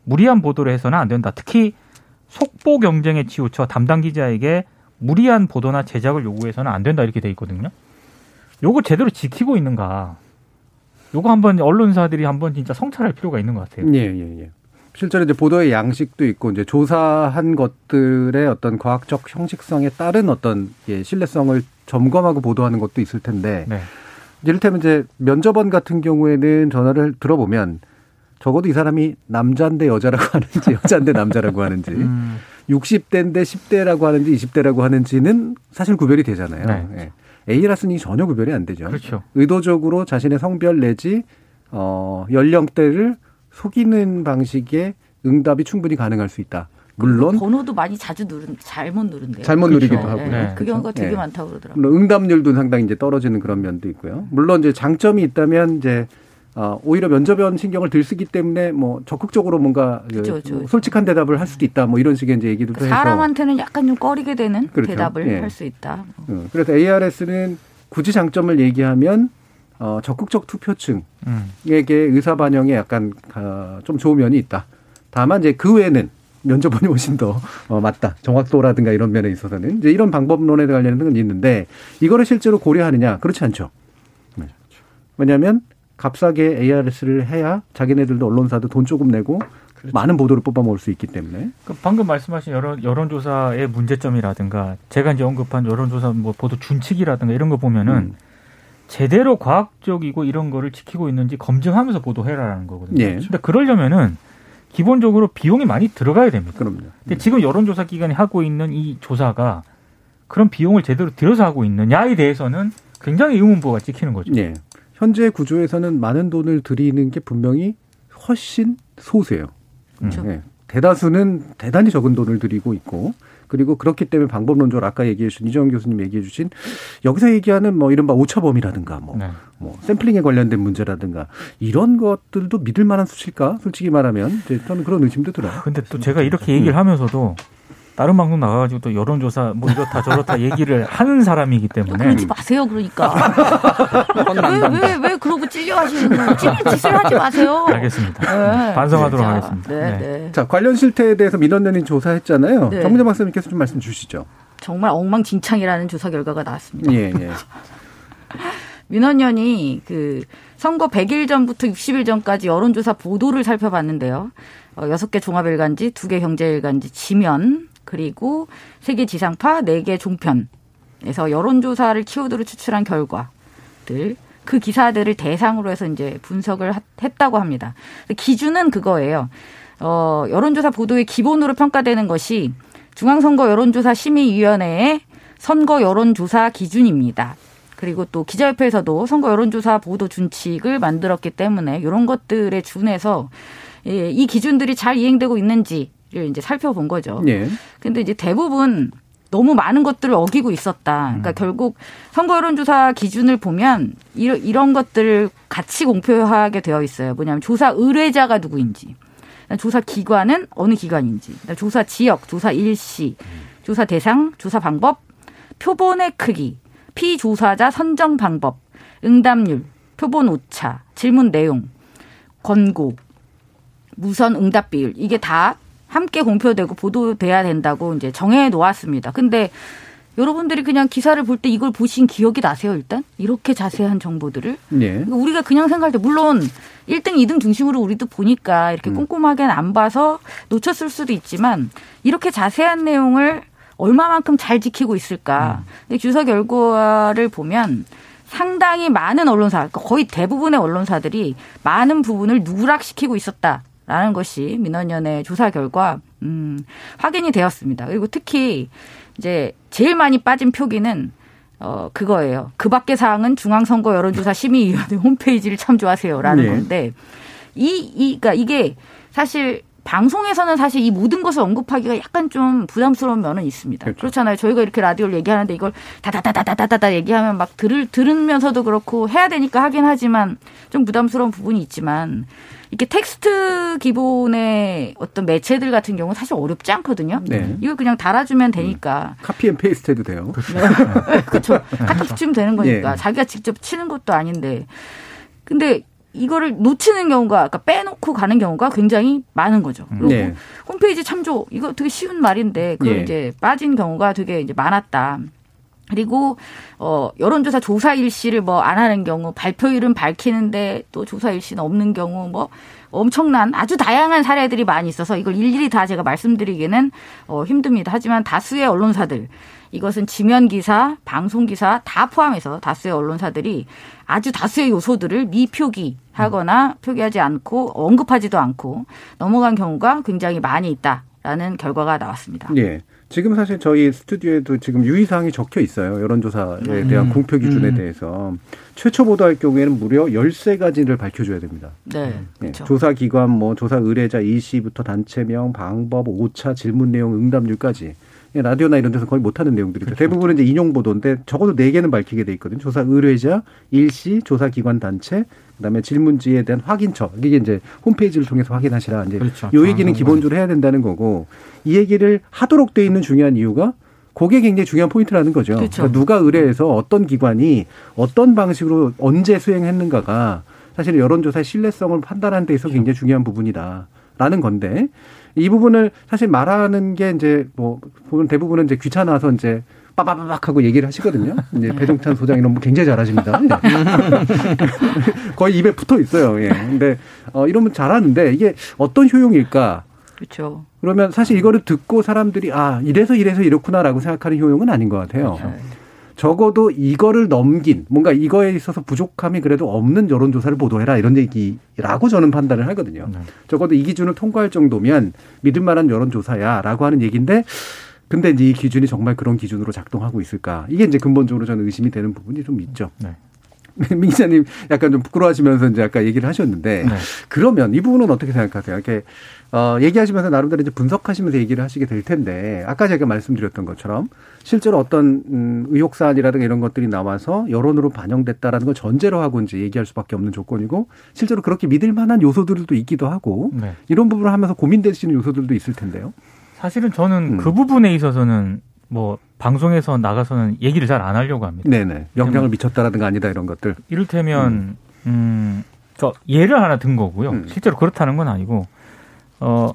무리한 보도를 해서는 안 된다. 특히 속보 경쟁에 치우쳐 담당 기자에게 무리한 보도나 제작을 요구해서는 안 된다 이렇게 돼 있거든요. 요거 제대로 지키고 있는가? 요거 한번 언론사들이 한번 진짜 성찰할 필요가 있는 것 같아요. 예, 예, 예. 실제로 이제 보도의 양식도 있고 이제 조사한 것들의 어떤 과학적 형식성에 따른 어떤 예, 신뢰성을 점검하고 보도하는 것도 있을 텐데 네. 이를테면 이제 면접원 같은 경우에는 전화를 들어보면 적어도 이 사람이 남자인데 여자라고 하는지 여자인데 남자라고 하는지 음, 60대인데 10대라고 하는지 20대라고 하는지는 사실 구별이 되잖아요. 네. 예. A라서는 전혀 구별이 안 되죠. 그렇죠. 의도적으로 자신의 성별 내지 어 연령대를 속이는 방식의 응답이 충분히 가능할 수 있다. 물론 번호도 많이 자주 누른 잘못 누른대요. 잘못 그렇죠. 누리기도 하고요. 네. 그 경우가 되게 네. 많다고 그러더라고요. 물론 응답률도 상당히 이제 떨어지는 그런 면도 있고요. 물론 이제 장점이 있다면 이제 어, 오히려 면접원 신경을 들 쓰기 때문에 뭐 적극적으로 뭔가 그 그쵸, 그쵸. 솔직한 대답을 할 수도 있다. 뭐 이런 식의 이제 얘기도 해서 사람한테는 약간 좀 꺼리게 되는 그렇죠. 대답을 예. 할수 있다. 어, 그래서 ARS는 굳이 장점을 얘기하면 어, 적극적 투표층에게 음. 의사 반영에 약간 어, 좀 좋은 면이 있다. 다만 이제 그 외에는 면접원이 훨씬 더 어, 맞다. 정확도라든가 이런 면에 있어서는 이제 이런 방법론에 관련된 건 있는데 이거를 실제로 고려하느냐 그렇지 않죠. 네. 왜냐하면 값싸게 ARS를 해야 자기네들도 언론사도 돈 조금 내고 많은 보도를 뽑아 먹을 수 있기 때문에 그 방금 말씀하신 여론 여론조사의 문제점이라든가 제가 이제 언급한 여론조사 뭐 보도 준칙이라든가 이런 거 보면은 음. 제대로 과학적이고 이런 거를 지키고 있는지 검증하면서 보도해라라는 거거든요. 예. 근데 그러려면은 기본적으로 비용이 많이 들어가야 됩니다. 그럼요. 근데 지금 여론조사 기관이 하고 있는 이 조사가 그런 비용을 제대로 들여서 하고 있느냐에 대해서는 굉장히 의문부가 찍히는 거죠. 예. 현재 구조에서는 많은 돈을 들이는 게 분명히 훨씬 소수예요. 그렇죠. 예. 대다수는 대단히 적은 돈을 들이고 있고 그리고 그렇기 때문에 방법론적으로 아까 얘기해 주신 이정현 교수님 얘기해 주신 여기서 얘기하는 뭐 이른바 오차범위라든가 뭐, 네. 뭐 샘플링에 관련된 문제라든가 이런 것들도 믿을 만한 수치일까? 솔직히 말하면 이제 저는 그런 의심도 들어요. 근데 또 제가 이렇게 얘기를 하면서도 다른 방송 나가가지고 또 여론조사 뭐 이렇다 저렇다 얘기를 하는 사람이기 때문에 그러지 마세요, 그러니까. 왜, 왜, 왜 그러고 찔려 하시는 거예요? 찔린 짓을 하지 마세요. 알겠습니다. 네, 반성하도록 진짜. 하겠습니다. 네, 네. 네. 자 관련 실태에 대해서 민원연인 조사했잖아요. 네. 정문재 박사님께서 좀 말씀 주시죠. 정말 엉망진창이라는 조사 결과가 나왔습니다. 예, 예. 민원연이 그 선거 100일 전부터 60일 전까지 여론조사 보도를 살펴봤는데요. 어, 6개 종합일간지, 2개 경제일간지, 지면, 그리고 3개 지상파, 4개 종편에서 여론조사를 키워드로 추출한 결과들, 그 기사들을 대상으로 해서 이제 분석을 하- 했다고 합니다. 기준은 그거예요. 어, 여론조사 보도의 기본으로 평가되는 것이 중앙선거 여론조사 심의위원회의 선거 여론조사 기준입니다. 그리고 또 기자협회에서도 선거 여론조사 보도 준칙을 만들었기 때문에 이런 것들에 준해서 예, 이 기준들이 잘 이행되고 있는지 를 이제 살펴본 거죠. 예. 근데 이제 대부분 너무 많은 것들을 어기고 있었다. 그러니까 결국 선거 여론조사 기준을 보면 이런, 이런 것들을 같이 공표하게 되어 있어요. 뭐냐면 조사 의뢰자가 누구인지, 조사 기관은 어느 기관인지, 조사 지역, 조사 일시, 조사 대상, 조사 방법, 표본의 크기, 피조사자 선정 방법, 응답률, 표본 오차, 질문 내용, 권고, 무선 응답 비율 이게 다 함께 공표되고 보도돼야 된다고 이제 정해 놓았습니다. 근데 여러분들이 그냥 기사를 볼 때 이걸 보신 기억이 나세요, 일단? 이렇게 자세한 정보들을? 예. 그러니까 우리가 그냥 생각할 때 물론 1등, 2등 중심으로 우리도 보니까 이렇게 꼼꼼하게는 안 봐서 놓쳤을 수도 있지만 이렇게 자세한 내용을 얼마만큼 잘 지키고 있을까? 근데 주사 결과를 보면 상당히 많은 언론사, 그러니까 거의 대부분의 언론사들이 많은 부분을 누락시키고 있었다. 라는 것이 민원연의 조사 결과 음, 확인이 되었습니다. 그리고 특히 이제 제일 많이 빠진 표기는 어 그거예요. 그 밖의 사항은 중앙선거 여론조사 심의위원회 홈페이지를 참조하세요라는 네. 건데 이, 이, 그러니까 이게 사실 방송에서는 사실 이 모든 것을 언급하기가 약간 좀 부담스러운 면은 있습니다. 그렇죠. 그렇잖아요 저희가 이렇게 라디오를 얘기하는데 이걸 다다다다다다다 얘기하면 막 들을 들으면서도 그렇고 해야 되니까 하긴 하지만 좀 부담스러운 부분이 있지만 이렇게 텍스트 기본의 어떤 매체들 같은 경우는 사실 어렵지 않거든요. 네. 이걸 그냥 달아주면 되니까 copy and paste 해도 돼요. 그렇죠. 갖다 붙이면 되는 거니까 예. 자기가 직접 치는 것도 아닌데 근데 이거를 놓치는 경우가 그러니까 빼놓고 가는 경우가 굉장히 많은 거죠. 그리고 네. 홈페이지 참조 이거 되게 쉬운 말인데 그걸 예. 이제 빠진 경우가 되게 이제 많았다. 그리고 어 여론조사 조사 일시를 뭐 안 하는 경우 발표일은 밝히는데 또 조사 일시는 없는 경우 뭐 엄청난 아주 다양한 사례들이 많이 있어서 이걸 일일이 다 제가 말씀드리기는 어 힘듭니다. 하지만 다수의 언론사들 이것은 지면 기사, 방송 기사 다 포함해서 다수의 언론사들이 아주 다수의 요소들을 미표기하거나 표기하지 않고 언급하지도 않고 넘어간 경우가 굉장히 많이 있다라는 결과가 나왔습니다. 예. 지금 사실 저희 스튜디오에도 지금 유의사항이 적혀 있어요. 여론조사에 대한 공표 기준에 대해서. 최초 보도할 경우에는 무려 13가지를 밝혀줘야 됩니다. 네, 예, 그렇죠. 조사 기관, 뭐 조사 의뢰자, 일시부터 단체명, 방법, 오차, 질문 내용, 응답률까지. 예, 라디오나 이런 데서 거의 못하는 내용들이죠. 대부분은 이제 인용 보도인데 적어도 네 개는 밝히게 돼 있거든요. 조사 의뢰자, 일시, 조사 기관 단체, 그다음에 질문지에 대한 확인처. 이게 이제 홈페이지를 통해서 확인하시라. 이제 그렇죠. 요 얘기는 정확한 기본적으로 해야 된다는 거고 이 얘기를 하도록 돼 있는 중요한 이유가 그게 굉장히 중요한 포인트라는 거죠. 그렇죠. 그러니까 누가 의뢰해서 어떤 기관이 어떤 방식으로 언제 수행했는가가 사실 여론조사의 신뢰성을 판단하는 데 있어서 굉장히 중요한 부분이다 라는 건데 이 부분을 사실 말하는 게 이제 뭐 보면 대부분은 이제 귀찮아서 이제 빠바바박 하고 얘기를 하시거든요. 이제 배종찬 소장 이런 분 굉장히 잘하십니다. 거의 입에 붙어 있어요. 예. 근데 어 이러면 잘하는데 이게 어떤 효용일까? 그렇죠. 그러면 사실 이거를 듣고 사람들이 아 이래서 이래서 이렇구나라고 생각하는 효용은 아닌 것 같아요. 적어도 이거를 넘긴 뭔가 이거에 있어서 부족함이 그래도 없는 여론조사를 보도해라 이런 얘기라고 저는 판단을 하거든요. 적어도 이 기준을 통과할 정도면 믿을 만한 여론조사야라고 하는 얘기인데 근데 이제 이 기준이 정말 그런 기준으로 작동하고 있을까 이게 이제 근본적으로 저는 의심이 되는 부분이 좀 있죠. 네. 민 기자님 약간 좀 부끄러워하시면서 이제 아까 얘기를 하셨는데 네. 그러면 이 부분은 어떻게 생각하세요? 이렇게 어, 얘기하시면서 나름대로 이제 분석하시면서 얘기를 하시게 될 텐데 아까 제가 말씀드렸던 것처럼 실제로 어떤 음, 의혹 사안이라든가 이런 것들이 나와서 여론으로 반영됐다라는 걸 전제로 하고 이제 얘기할 수밖에 없는 조건이고 실제로 그렇게 믿을 만한 요소들도 있기도 하고 네. 이런 부분을 하면서 고민되시는 요소들도 있을 텐데요. 사실은 저는 음. 그 부분에 있어서는 뭐 방송에서 나가서는 얘기를 잘 안 하려고 합니다. 네네 영향을 미쳤다라든가 아니다 이런 것들. 이를테면 음, 저 예를 하나 든 거고요. 음. 실제로 그렇다는 건 아니고 어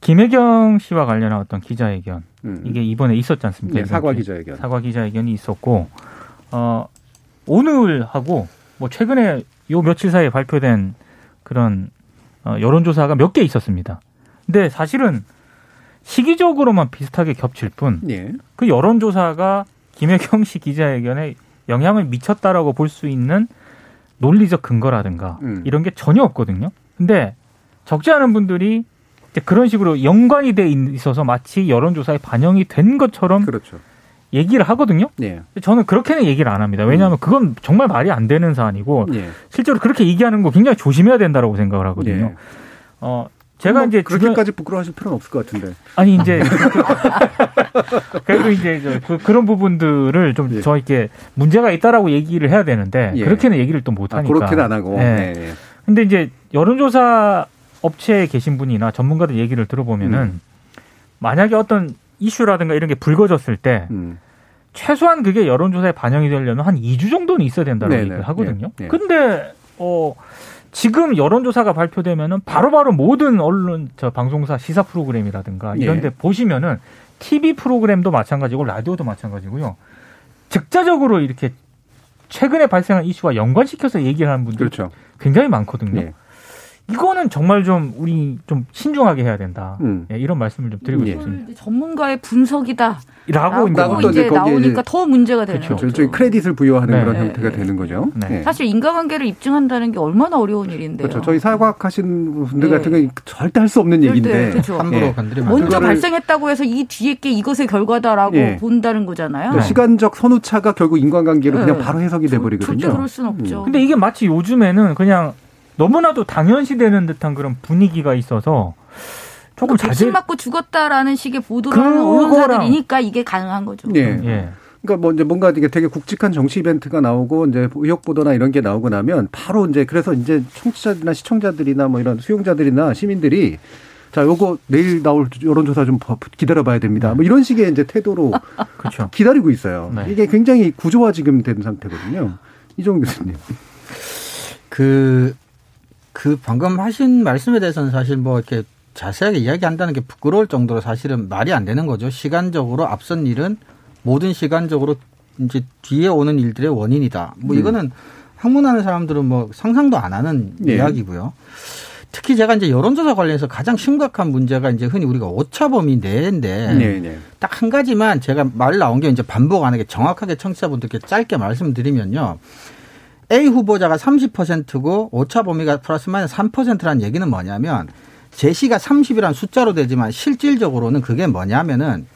김혜경 씨와 관련한 어떤 기자회견 음. 이게 이번에 있었지 않습니까? 네, 사과 기- 기자회견. 사과 기자회견이 있었고 어 오늘 하고 뭐 최근에 요 며칠 사이에 발표된 그런 어, 여론조사가 몇 개 있었습니다. 근데 사실은 시기적으로만 비슷하게 겹칠 뿐 예. 그 여론조사가 김혜경 씨 기자회견에 영향을 미쳤다라고 볼 수 있는 논리적 근거라든가 음. 이런 게 전혀 없거든요. 근데 적지 않은 분들이 그런 식으로 연관이 돼 있어서 마치 여론조사에 반영이 된 것처럼 그렇죠. 얘기를 하거든요. 예. 저는 그렇게는 얘기를 안 합니다. 왜냐하면 그건 정말 말이 안 되는 사안이고 예. 실제로 그렇게 얘기하는 거 굉장히 조심해야 된다라고 생각을 하거든요. 예. 어 제가 뭐 이제 그렇게까지 부끄러워하실 필요는 없을 것 같은데. 아니 이제 그래도 이제 저 그, 그런 부분들을 좀 예. 저에게 문제가 있다라고 얘기를 해야 되는데 예. 그렇게는 얘기를 또못 아, 하니까. 그렇게는 안 하고. 예. 예. 예. 근데 이제 여론조사 업체에 계신 분이나 전문가들 얘기를 들어보면은 음. 만약에 어떤 이슈라든가 이런 게 불거졌을 때 음. 최소한 그게 여론조사에 반영이 되려면 한 2주 정도는 있어야 된다고 네네. 얘기를 하거든요. 예, 예. 근데 어 지금 여론조사가 발표되면은 바로 바로 모든 언론 저 방송사 시사 프로그램이라든가 이런 예. 데 보시면은 TV 프로그램도 마찬가지고 라디오도 마찬가지고요. 즉자적으로 이렇게 최근에 발생한 이슈와 연관시켜서 얘기를 하는 분들 그렇죠. 굉장히 많거든요. 예. 이거는 정말 좀 우리 좀 신중하게 해야 된다. 음. 예, 이런 말씀을 좀 드리고 예. 싶습니다. 이제 전문가의 분석이다. 라고 이제 라고 또 이제 나오니까 더 문제가 되는 그렇죠. 거죠. 일종의 크레딧을 부여하는 네. 그런 네. 형태가 네. 되는 거죠. 네. 예. 사실 인과관계를 입증한다는 게 얼마나 어려운 일인데요. 그렇죠. 저희 사회과학 하신 분들 네. 같은 경우 절대 할 수 없는 절대, 얘기인데 그렇죠. 함부로 예. 건드리면 안 먼저 그거를- 발생했다고 해서 이 뒤에 게 이것의 결과다라고 예. 본다는 거잖아요. 그 시간적 선후차가 결국 인간관계로 네. 그냥 바로 해석이 돼 절대 버리거든요. 그럴 순 없죠. 근데 이게 마치 요즘에는 그냥 너무나도 당연시되는 듯한 그런 분위기가 있어서 조금 자제. 백신 맞고 죽었다라는 식의 보도를 하는 그거랑- 언론사들이니까 이게 가능한 거죠. 예. 예. 그러니까 뭐 이제 뭔가 이게 되게 굵직한 정치 이벤트가 나오고 이제 의혹 보도나 이런 게 나오고 나면 바로 이제 그래서 이제 청취자들이나 시청자들이나 뭐 이런 수용자들이나 시민들이 자, 요거 내일 나올 여론조사 좀 기다려 봐야 됩니다. 뭐 이런 식의 이제 태도로 그렇죠. 기다리고 있어요. 네. 이게 굉장히 구조화 지금 된 상태거든요. 이종 교수님. 그, 그 방금 하신 말씀에 대해서는 사실 뭐 이렇게 자세하게 이야기한다는 게 부끄러울 정도로 사실은 말이 안 되는 거죠. 시간적으로 앞선 일은 모든 시간적으로 이제 뒤에 오는 일들의 원인이다. 뭐 음. 이거는 학문하는 사람들은 뭐 상상도 안 하는 네. 이야기고요. 특히 제가 이제 여론조사 관련해서 가장 심각한 문제가 이제 흔히 우리가 오차범위 내인데 네, 네. 딱한 가지만 제가 말 나온 게 이제 반복 안 하게 정확하게 청취자분들께 짧게 말씀드리면요. A 후보자가 30%고 오차 범위가 플러스 마이너스 3%라는 얘기는 뭐냐면 제시가 30이라는 숫자로 되지만 실질적으로는 그게 뭐냐면은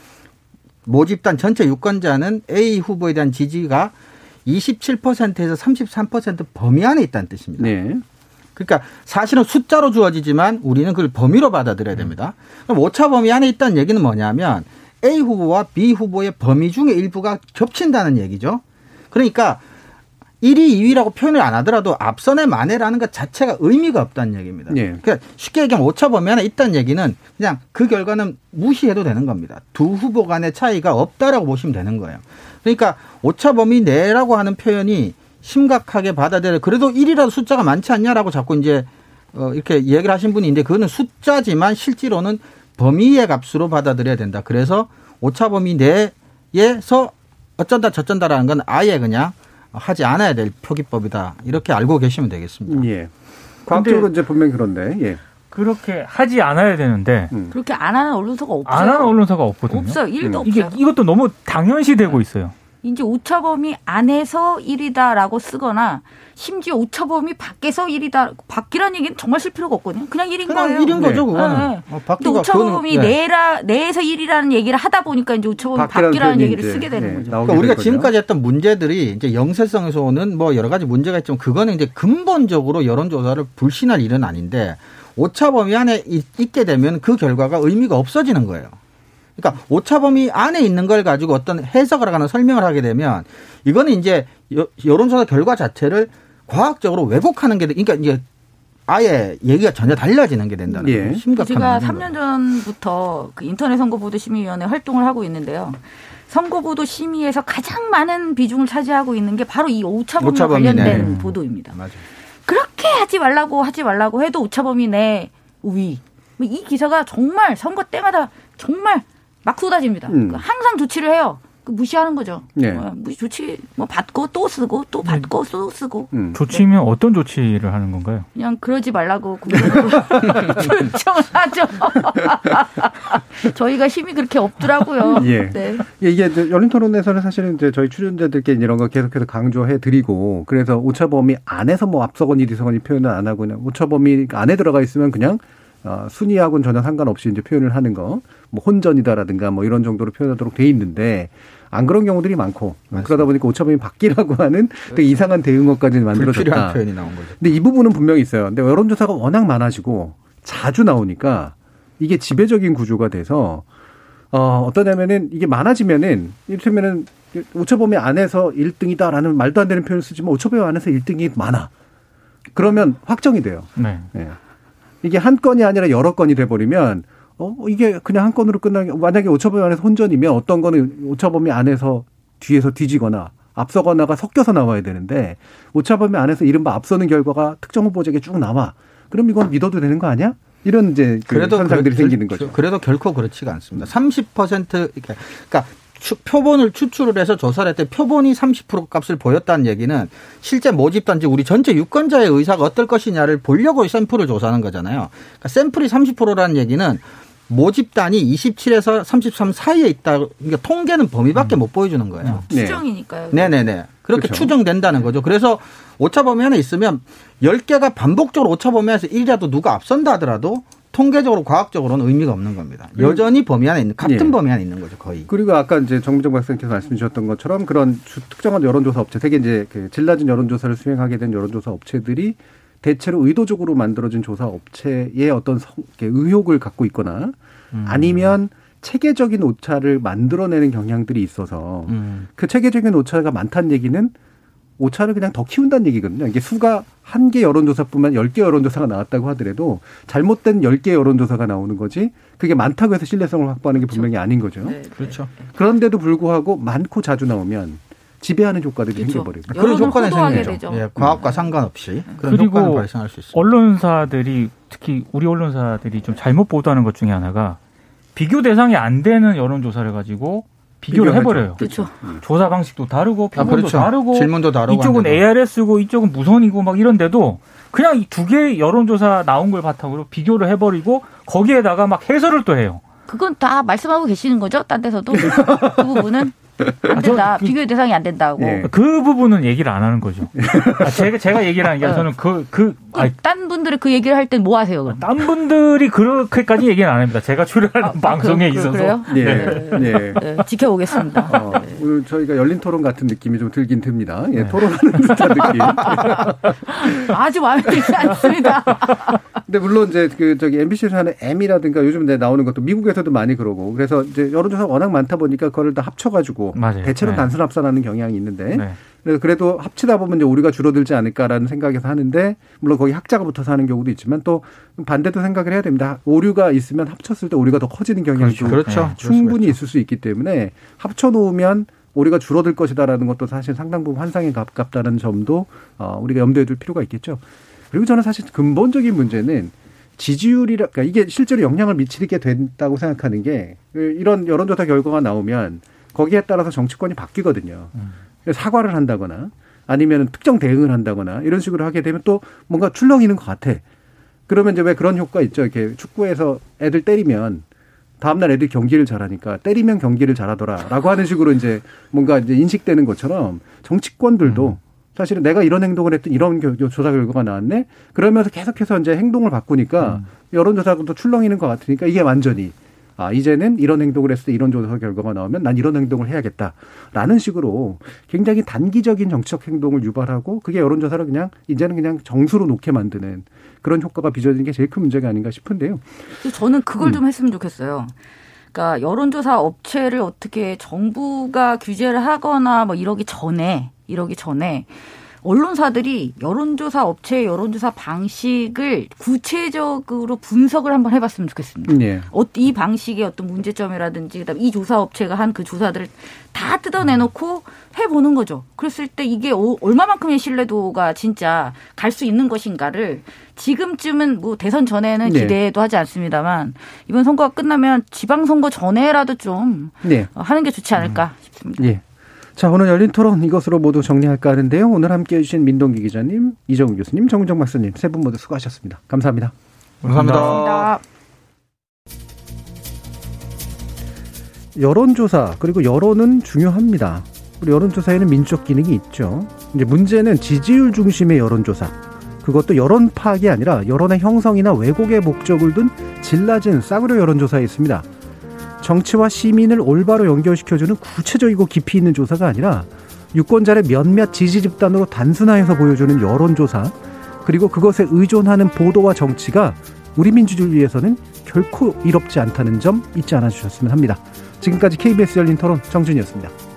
모집단 전체 유권자는 A 후보에 대한 지지가 27%에서 33% 범위 안에 있다는 뜻입니다. 네. 그러니까 사실은 숫자로 주어지지만 우리는 그걸 범위로 받아들여야 됩니다. 그럼 오차 범위 안에 있다는 얘기는 뭐냐면 A 후보와 B 후보의 범위 중에 일부가 겹친다는 얘기죠. 그러니까 1위, 2위라고 표현을 안 하더라도 앞선의 만회라는 것 자체가 의미가 없다는 얘기입니다. 예. 그러니까 쉽게 얘기하면 오차 범위 안에 있다는 얘기는 그냥 그 결과는 무시해도 되는 겁니다. 두 후보 간의 차이가 없다라고 보시면 되는 거예요. 그러니까 오차 범위 내라고 하는 표현이 심각하게 받아들여 그래도 1이라도 숫자가 많지 않냐라고 자꾸 이제 어 이렇게 얘기를 하신 분이 있는데 그거는 숫자지만 실제로는 범위의 값으로 받아들여야 된다. 그래서 오차 범위 내에서 어쩐다 저쩐다라는 건 아예 그냥 하지 않아야 될 표기법이다. 이렇게 알고 계시면 되겠습니다. 예. 과학적으로 이제 분명히 그런데, 예. 그렇게 하지 않아야 되는데 음. 그렇게 안 하는 언론사가 없어요. 안 하는 언론사가 없거든요. 없어요. 일도 음. 이게 없어요. 이것도 너무 당연시되고 있어요. 이제 오차범위 안에서 1이다라고 쓰거나 심지어 오차범위 밖에서 1이다. 밖이라는 얘기는 정말 쓸 필요가 없거든요. 그냥 1인 그냥 거예요. 1인 거죠, 네. 그거는. 네. 어, 근데 오차범위 네. 내라 내에서 1이라는 얘기를 하다 보니까 이제 오차범위 밖이라는 밖이라는 얘기를 이제, 쓰게 되는 예, 거죠. 그러니까 우리가 될 거죠. 지금까지 했던 문제들이 이제 영세성에서 오는 뭐 여러 가지 문제가 있지만 그거는 이제 근본적으로 여론조사를 불신할 일은 아닌데 오차 범위 안에 있- 있게 되면 그 결과가 의미가 없어지는 거예요. 그러니까 오차 범위 안에 있는 걸 가지고 어떤 해석을 하거나 설명을 하게 되면 이거는 이제 여- 여론조사 결과 자체를 과학적으로 왜곡하는 게 돼. 그러니까 이제 아예 얘기가 전혀 달라지는 게 된다는 예. 거예요. 심각한 제가 문제인 3년 전부터 그 인터넷 선거보도 심의위원회 활동을 하고 있는데요. 선거보도 심의에서 가장 많은 비중을 차지하고 있는 게 바로 이 오차범위 관련된 내. 보도입니다. 맞아요. 그렇게 하지 말라고 하지 말라고 해도 오차범위 내 우위. 뭐이 기사가 정말 선거 때마다 정말 막 쏟아집니다. 음. 그 항상 조치를 해요. 그 무시하는 거죠. 네. 어, 무시 조치 뭐 받고 또 쓰고 또 받고 또 쓰고 음. 조치면 어떤 조치를 하는 건가요? 그냥 그러지 말라고 결정을 하죠. 저희가 힘이 그렇게 없더라고요. 예. 네. 예, 이게 이제 열린 토론에서는 사실은 이제 저희 출연자들께 이런 거 계속해서 강조해 드리고 그래서 오차 범위 안에서 뭐 앞서거니 뒤서거니 표현을 안 하고 그냥 오차 범위 안에 들어가 있으면 그냥 어, 순위하고는 전혀 상관없이 이제 표현을 하는 거, 뭐 혼전이다라든가 뭐 이런 정도로 표현하도록 돼 있는데 안 그런 경우들이 많고 그러다 보니까 오차 범위 밖이라고 하는 되게 이상한 대응어까지 만들어졌다. 표현이 나온 거죠. 근데 이 부분은 분명히 있어요. 근데 여론조사가 워낙 많아지고 자주 나오니까 이게 지배적인 구조가 돼서 어, 어떠냐면은 이게 많아지면은 이를테면은 오차범위 안에서 1등이다라는 말도 안 되는 표현을 쓰지만 오차범위 안에서 1등이 많아. 그러면 확정이 돼요. 네. 예. 이게 한 건이 아니라 여러 건이 돼버리면 어 이게 그냥 한 건으로 끝나게 만약에 오차범위 안에서 혼전이면 어떤 거는 오차범위 안에서 뒤에서 뒤지거나 앞서거나가 섞여서 나와야 되는데 오차범위 안에서 이른바 앞서는 결과가 특정 후보자에게 쭉 나와. 그럼 이건 믿어도 되는 거 아니야? 이런 이제 그 현상들이 그래- 생기는 거죠. 그래도 결코 그렇지가 않습니다. 30% 이렇게 그러니까 추- 표본을 추출을 해서 조사를 했더니 표본이 30% 값을 보였다는 얘기는 실제 모집단지 우리 전체 유권자의 의사가 어떨 것이냐를 보려고 샘플을 조사하는 거잖아요. 그러니까 샘플이 30%라는 얘기는 모집단이 27에서 33 사이에 있다. 그러니까 통계는 범위밖에 못 보여주는 거예요. 네. 추정이니까요. 네네네. 그렇게 그렇죠. 추정된다는 거죠. 그래서 오차 범위안에 있으면 10개가 반복적으로 오차 범위안에서 1이라도 누가 앞선다 하더라도 통계적으로 과학적으로는 의미가 없는 겁니다. 여전히 범위 안에 있는 같은 예. 범위 안에 있는 거죠, 거의. 그리고 아까 이제 정민정 박사님께서 말씀 주셨던 것처럼 그런 주- 특정한 여론조사 업체, 되게 이제 그 질낮은 여론조사를 수행하게 된 여론조사 업체들이 대체로 의도적으로 만들어진 조사 업체의 어떤 성- 의혹을 갖고 있거나 음. 아니면 체계적인 오차를 만들어내는 경향들이 있어서 음. 그 체계적인 오차가 많다는 얘기는 오차를 그냥 더 키운다는 얘기거든요. 이게 수가 한 개 여론조사뿐만 열 개 여론조사가 나왔다고 하더라도 잘못된 열 개 여론조사가 나오는 거지 그게 많다고 해서 신뢰성을 확보하는 게 분명히 아닌 거죠. 네. 그렇죠. 그런데도 불구하고 많고 자주 나오면 지배하는 효과들이 그렇죠. 생겨버리고. 그런 효과는 생기죠. 예, 과학과 상관없이 그런 그리고 효과는 발생할 수 있습니다. 언론사들이 특히 우리 언론사들이 좀 잘못 보도하는 것 중에 하나가 비교 대상이 안 되는 여론조사를 가지고 비교를 비교하죠. 해버려요. 그렇죠. 조사 방식도 다르고 아, 표본도 그렇죠. 다르고 질문도 다르고 이쪽은. ARS고 이쪽은 무선이고 막 이런데도 그냥 이 두 개의 여론조사 나온 걸 바탕으로 비교를 해버리고 거기에다가 막 해설을 또 해요. 그건 다 말씀하고 계시는 거죠? 딴 데서도 그 부분은 안 된다. 그- 비교의 대상이 안 된다고. 예. 그 부분은 얘기를 안 하는 거죠. 아, 제가 제가 얘기를 하는 게 아니라 저는 그그 그 딴 분들이 그 얘기를 할 땐 뭐 하세요? 그럼? 딴 분들이 그렇게까지 얘기는 안 합니다. 제가 출연하는 아, 방송에 그- 그- 있어서 그래요? 예. 네. 예. 네, 지켜보겠습니다. 어, 오늘 저희가 열린 토론 같은 느낌이 좀 들긴 듭니다. 예, 네. 토론하는 듯한 느낌. 아주 마음에 들지 않습니다. 근데 물론 이제 그 저기 MBC에서 하는 M이라든가 요즘 내 나오는 것도 미국에서도 많이 그러고 그래서 이제 여론조사 워낙 많다 보니까 그거를 다 합쳐가지고 맞아요. 대체로 네. 단순 합산하는 경향이 있는데 네. 그래서 그래도 합치다 보면 이제 우리가 줄어들지 않을까라는 생각에서 하는데 물론 거기 학자가 붙어서 하는 경우도 있지만 또 반대도 생각을 해야 됩니다. 오류가 있으면 합쳤을 때 오류가 더 커지는 경향도 그렇죠. 네. 충분히 있을 수 있기 때문에 합쳐 놓으면 오류가 줄어들 것이다라는 것도 사실 상당 부분 환상에 가깝다는 점도 어, 우리가 염두에 둘 필요가 있겠죠. 그리고 저는 사실 근본적인 문제는 지지율이라 그러니까 이게 실제로 영향을 미치게 된다고 생각하는 게 이런 여론조사 결과가 나오면 거기에 따라서 정치권이 바뀌거든요. 그래서 사과를 한다거나 아니면 특정 대응을 한다거나 이런 식으로 하게 되면 또 뭔가 출렁이는 것 같아. 그러면 이제 왜 그런 효과 있죠. 이렇게 축구에서 애들 때리면 다음날 애들 경기를 잘하니까 때리면 경기를 잘하더라 라고 하는 식으로 이제 뭔가 이제 인식되는 것처럼 정치권들도 사실은 내가 이런 행동을 했더니 이런 겨- 조사 결과가 나왔네. 그러면서 계속해서 이제 행동을 바꾸니까 여론조사도 출렁이는 것 같으니까 이게 완전히 아, 이제는 이런 행동을 했을 때 이런 조사 결과가 나오면 난 이런 행동을 해야겠다. 라는 식으로 굉장히 단기적인 정치적 행동을 유발하고 그게 여론조사를 그냥 이제는 그냥 정수로 놓게 만드는 그런 효과가 빚어지는 게 제일 큰 문제가 아닌가 싶은데요. 저는 그걸 좀 했으면 좋겠어요. 그러니까 여론조사 업체를 어떻게 정부가 규제를 하거나 뭐 이러기 전에 이러기 전에 언론사들이 여론조사 업체의 여론조사 방식을 구체적으로 분석을 한번 해봤으면 좋겠습니다. 예. 어, 이 방식의 어떤 문제점이라든지 그다음 이 조사 업체가 한 그 조사들을 다 뜯어내놓고 해보는 거죠. 그랬을 때 이게 오- 얼마만큼의 신뢰도가 진짜 갈 수 있는 것인가를 지금쯤은 뭐 대선 전에는 네. 기대도 하지 않습니다만 이번 선거가 끝나면 지방선거 전에라도 좀 네. 하는 게 좋지 않을까 싶습니다. 예. 자, 오늘 열린 토론 이것으로 모두 정리할까 하는데요. 오늘 함께 해주신 민동기 기자님, 이정우 교수님, 정정 박사님 세 분 모두 수고하셨습니다. 감사합니다. 감사합니다. 감사합니다. 여론조사 그리고 여론은 중요합니다. 우리 여론조사에는 민주적 기능이 있죠. 이제 문제는 지지율 중심의 여론조사. 그것도 여론 파악이 아니라 여론의 형성이나 왜곡의 목적을 둔 질낮은 싸구려 여론조사에 있습니다. 정치와 시민을 올바로 연결시켜주는 구체적이고 깊이 있는 조사가 아니라 유권자의 몇몇 지지 집단으로 단순화해서 보여주는 여론조사 그리고 그것에 의존하는 보도와 정치가 우리 민주주의를 위해서는 결코 이롭지 않다는 점 잊지 않아 주셨으면 합니다. 지금까지 KBS 열린 토론 정준이었습니다.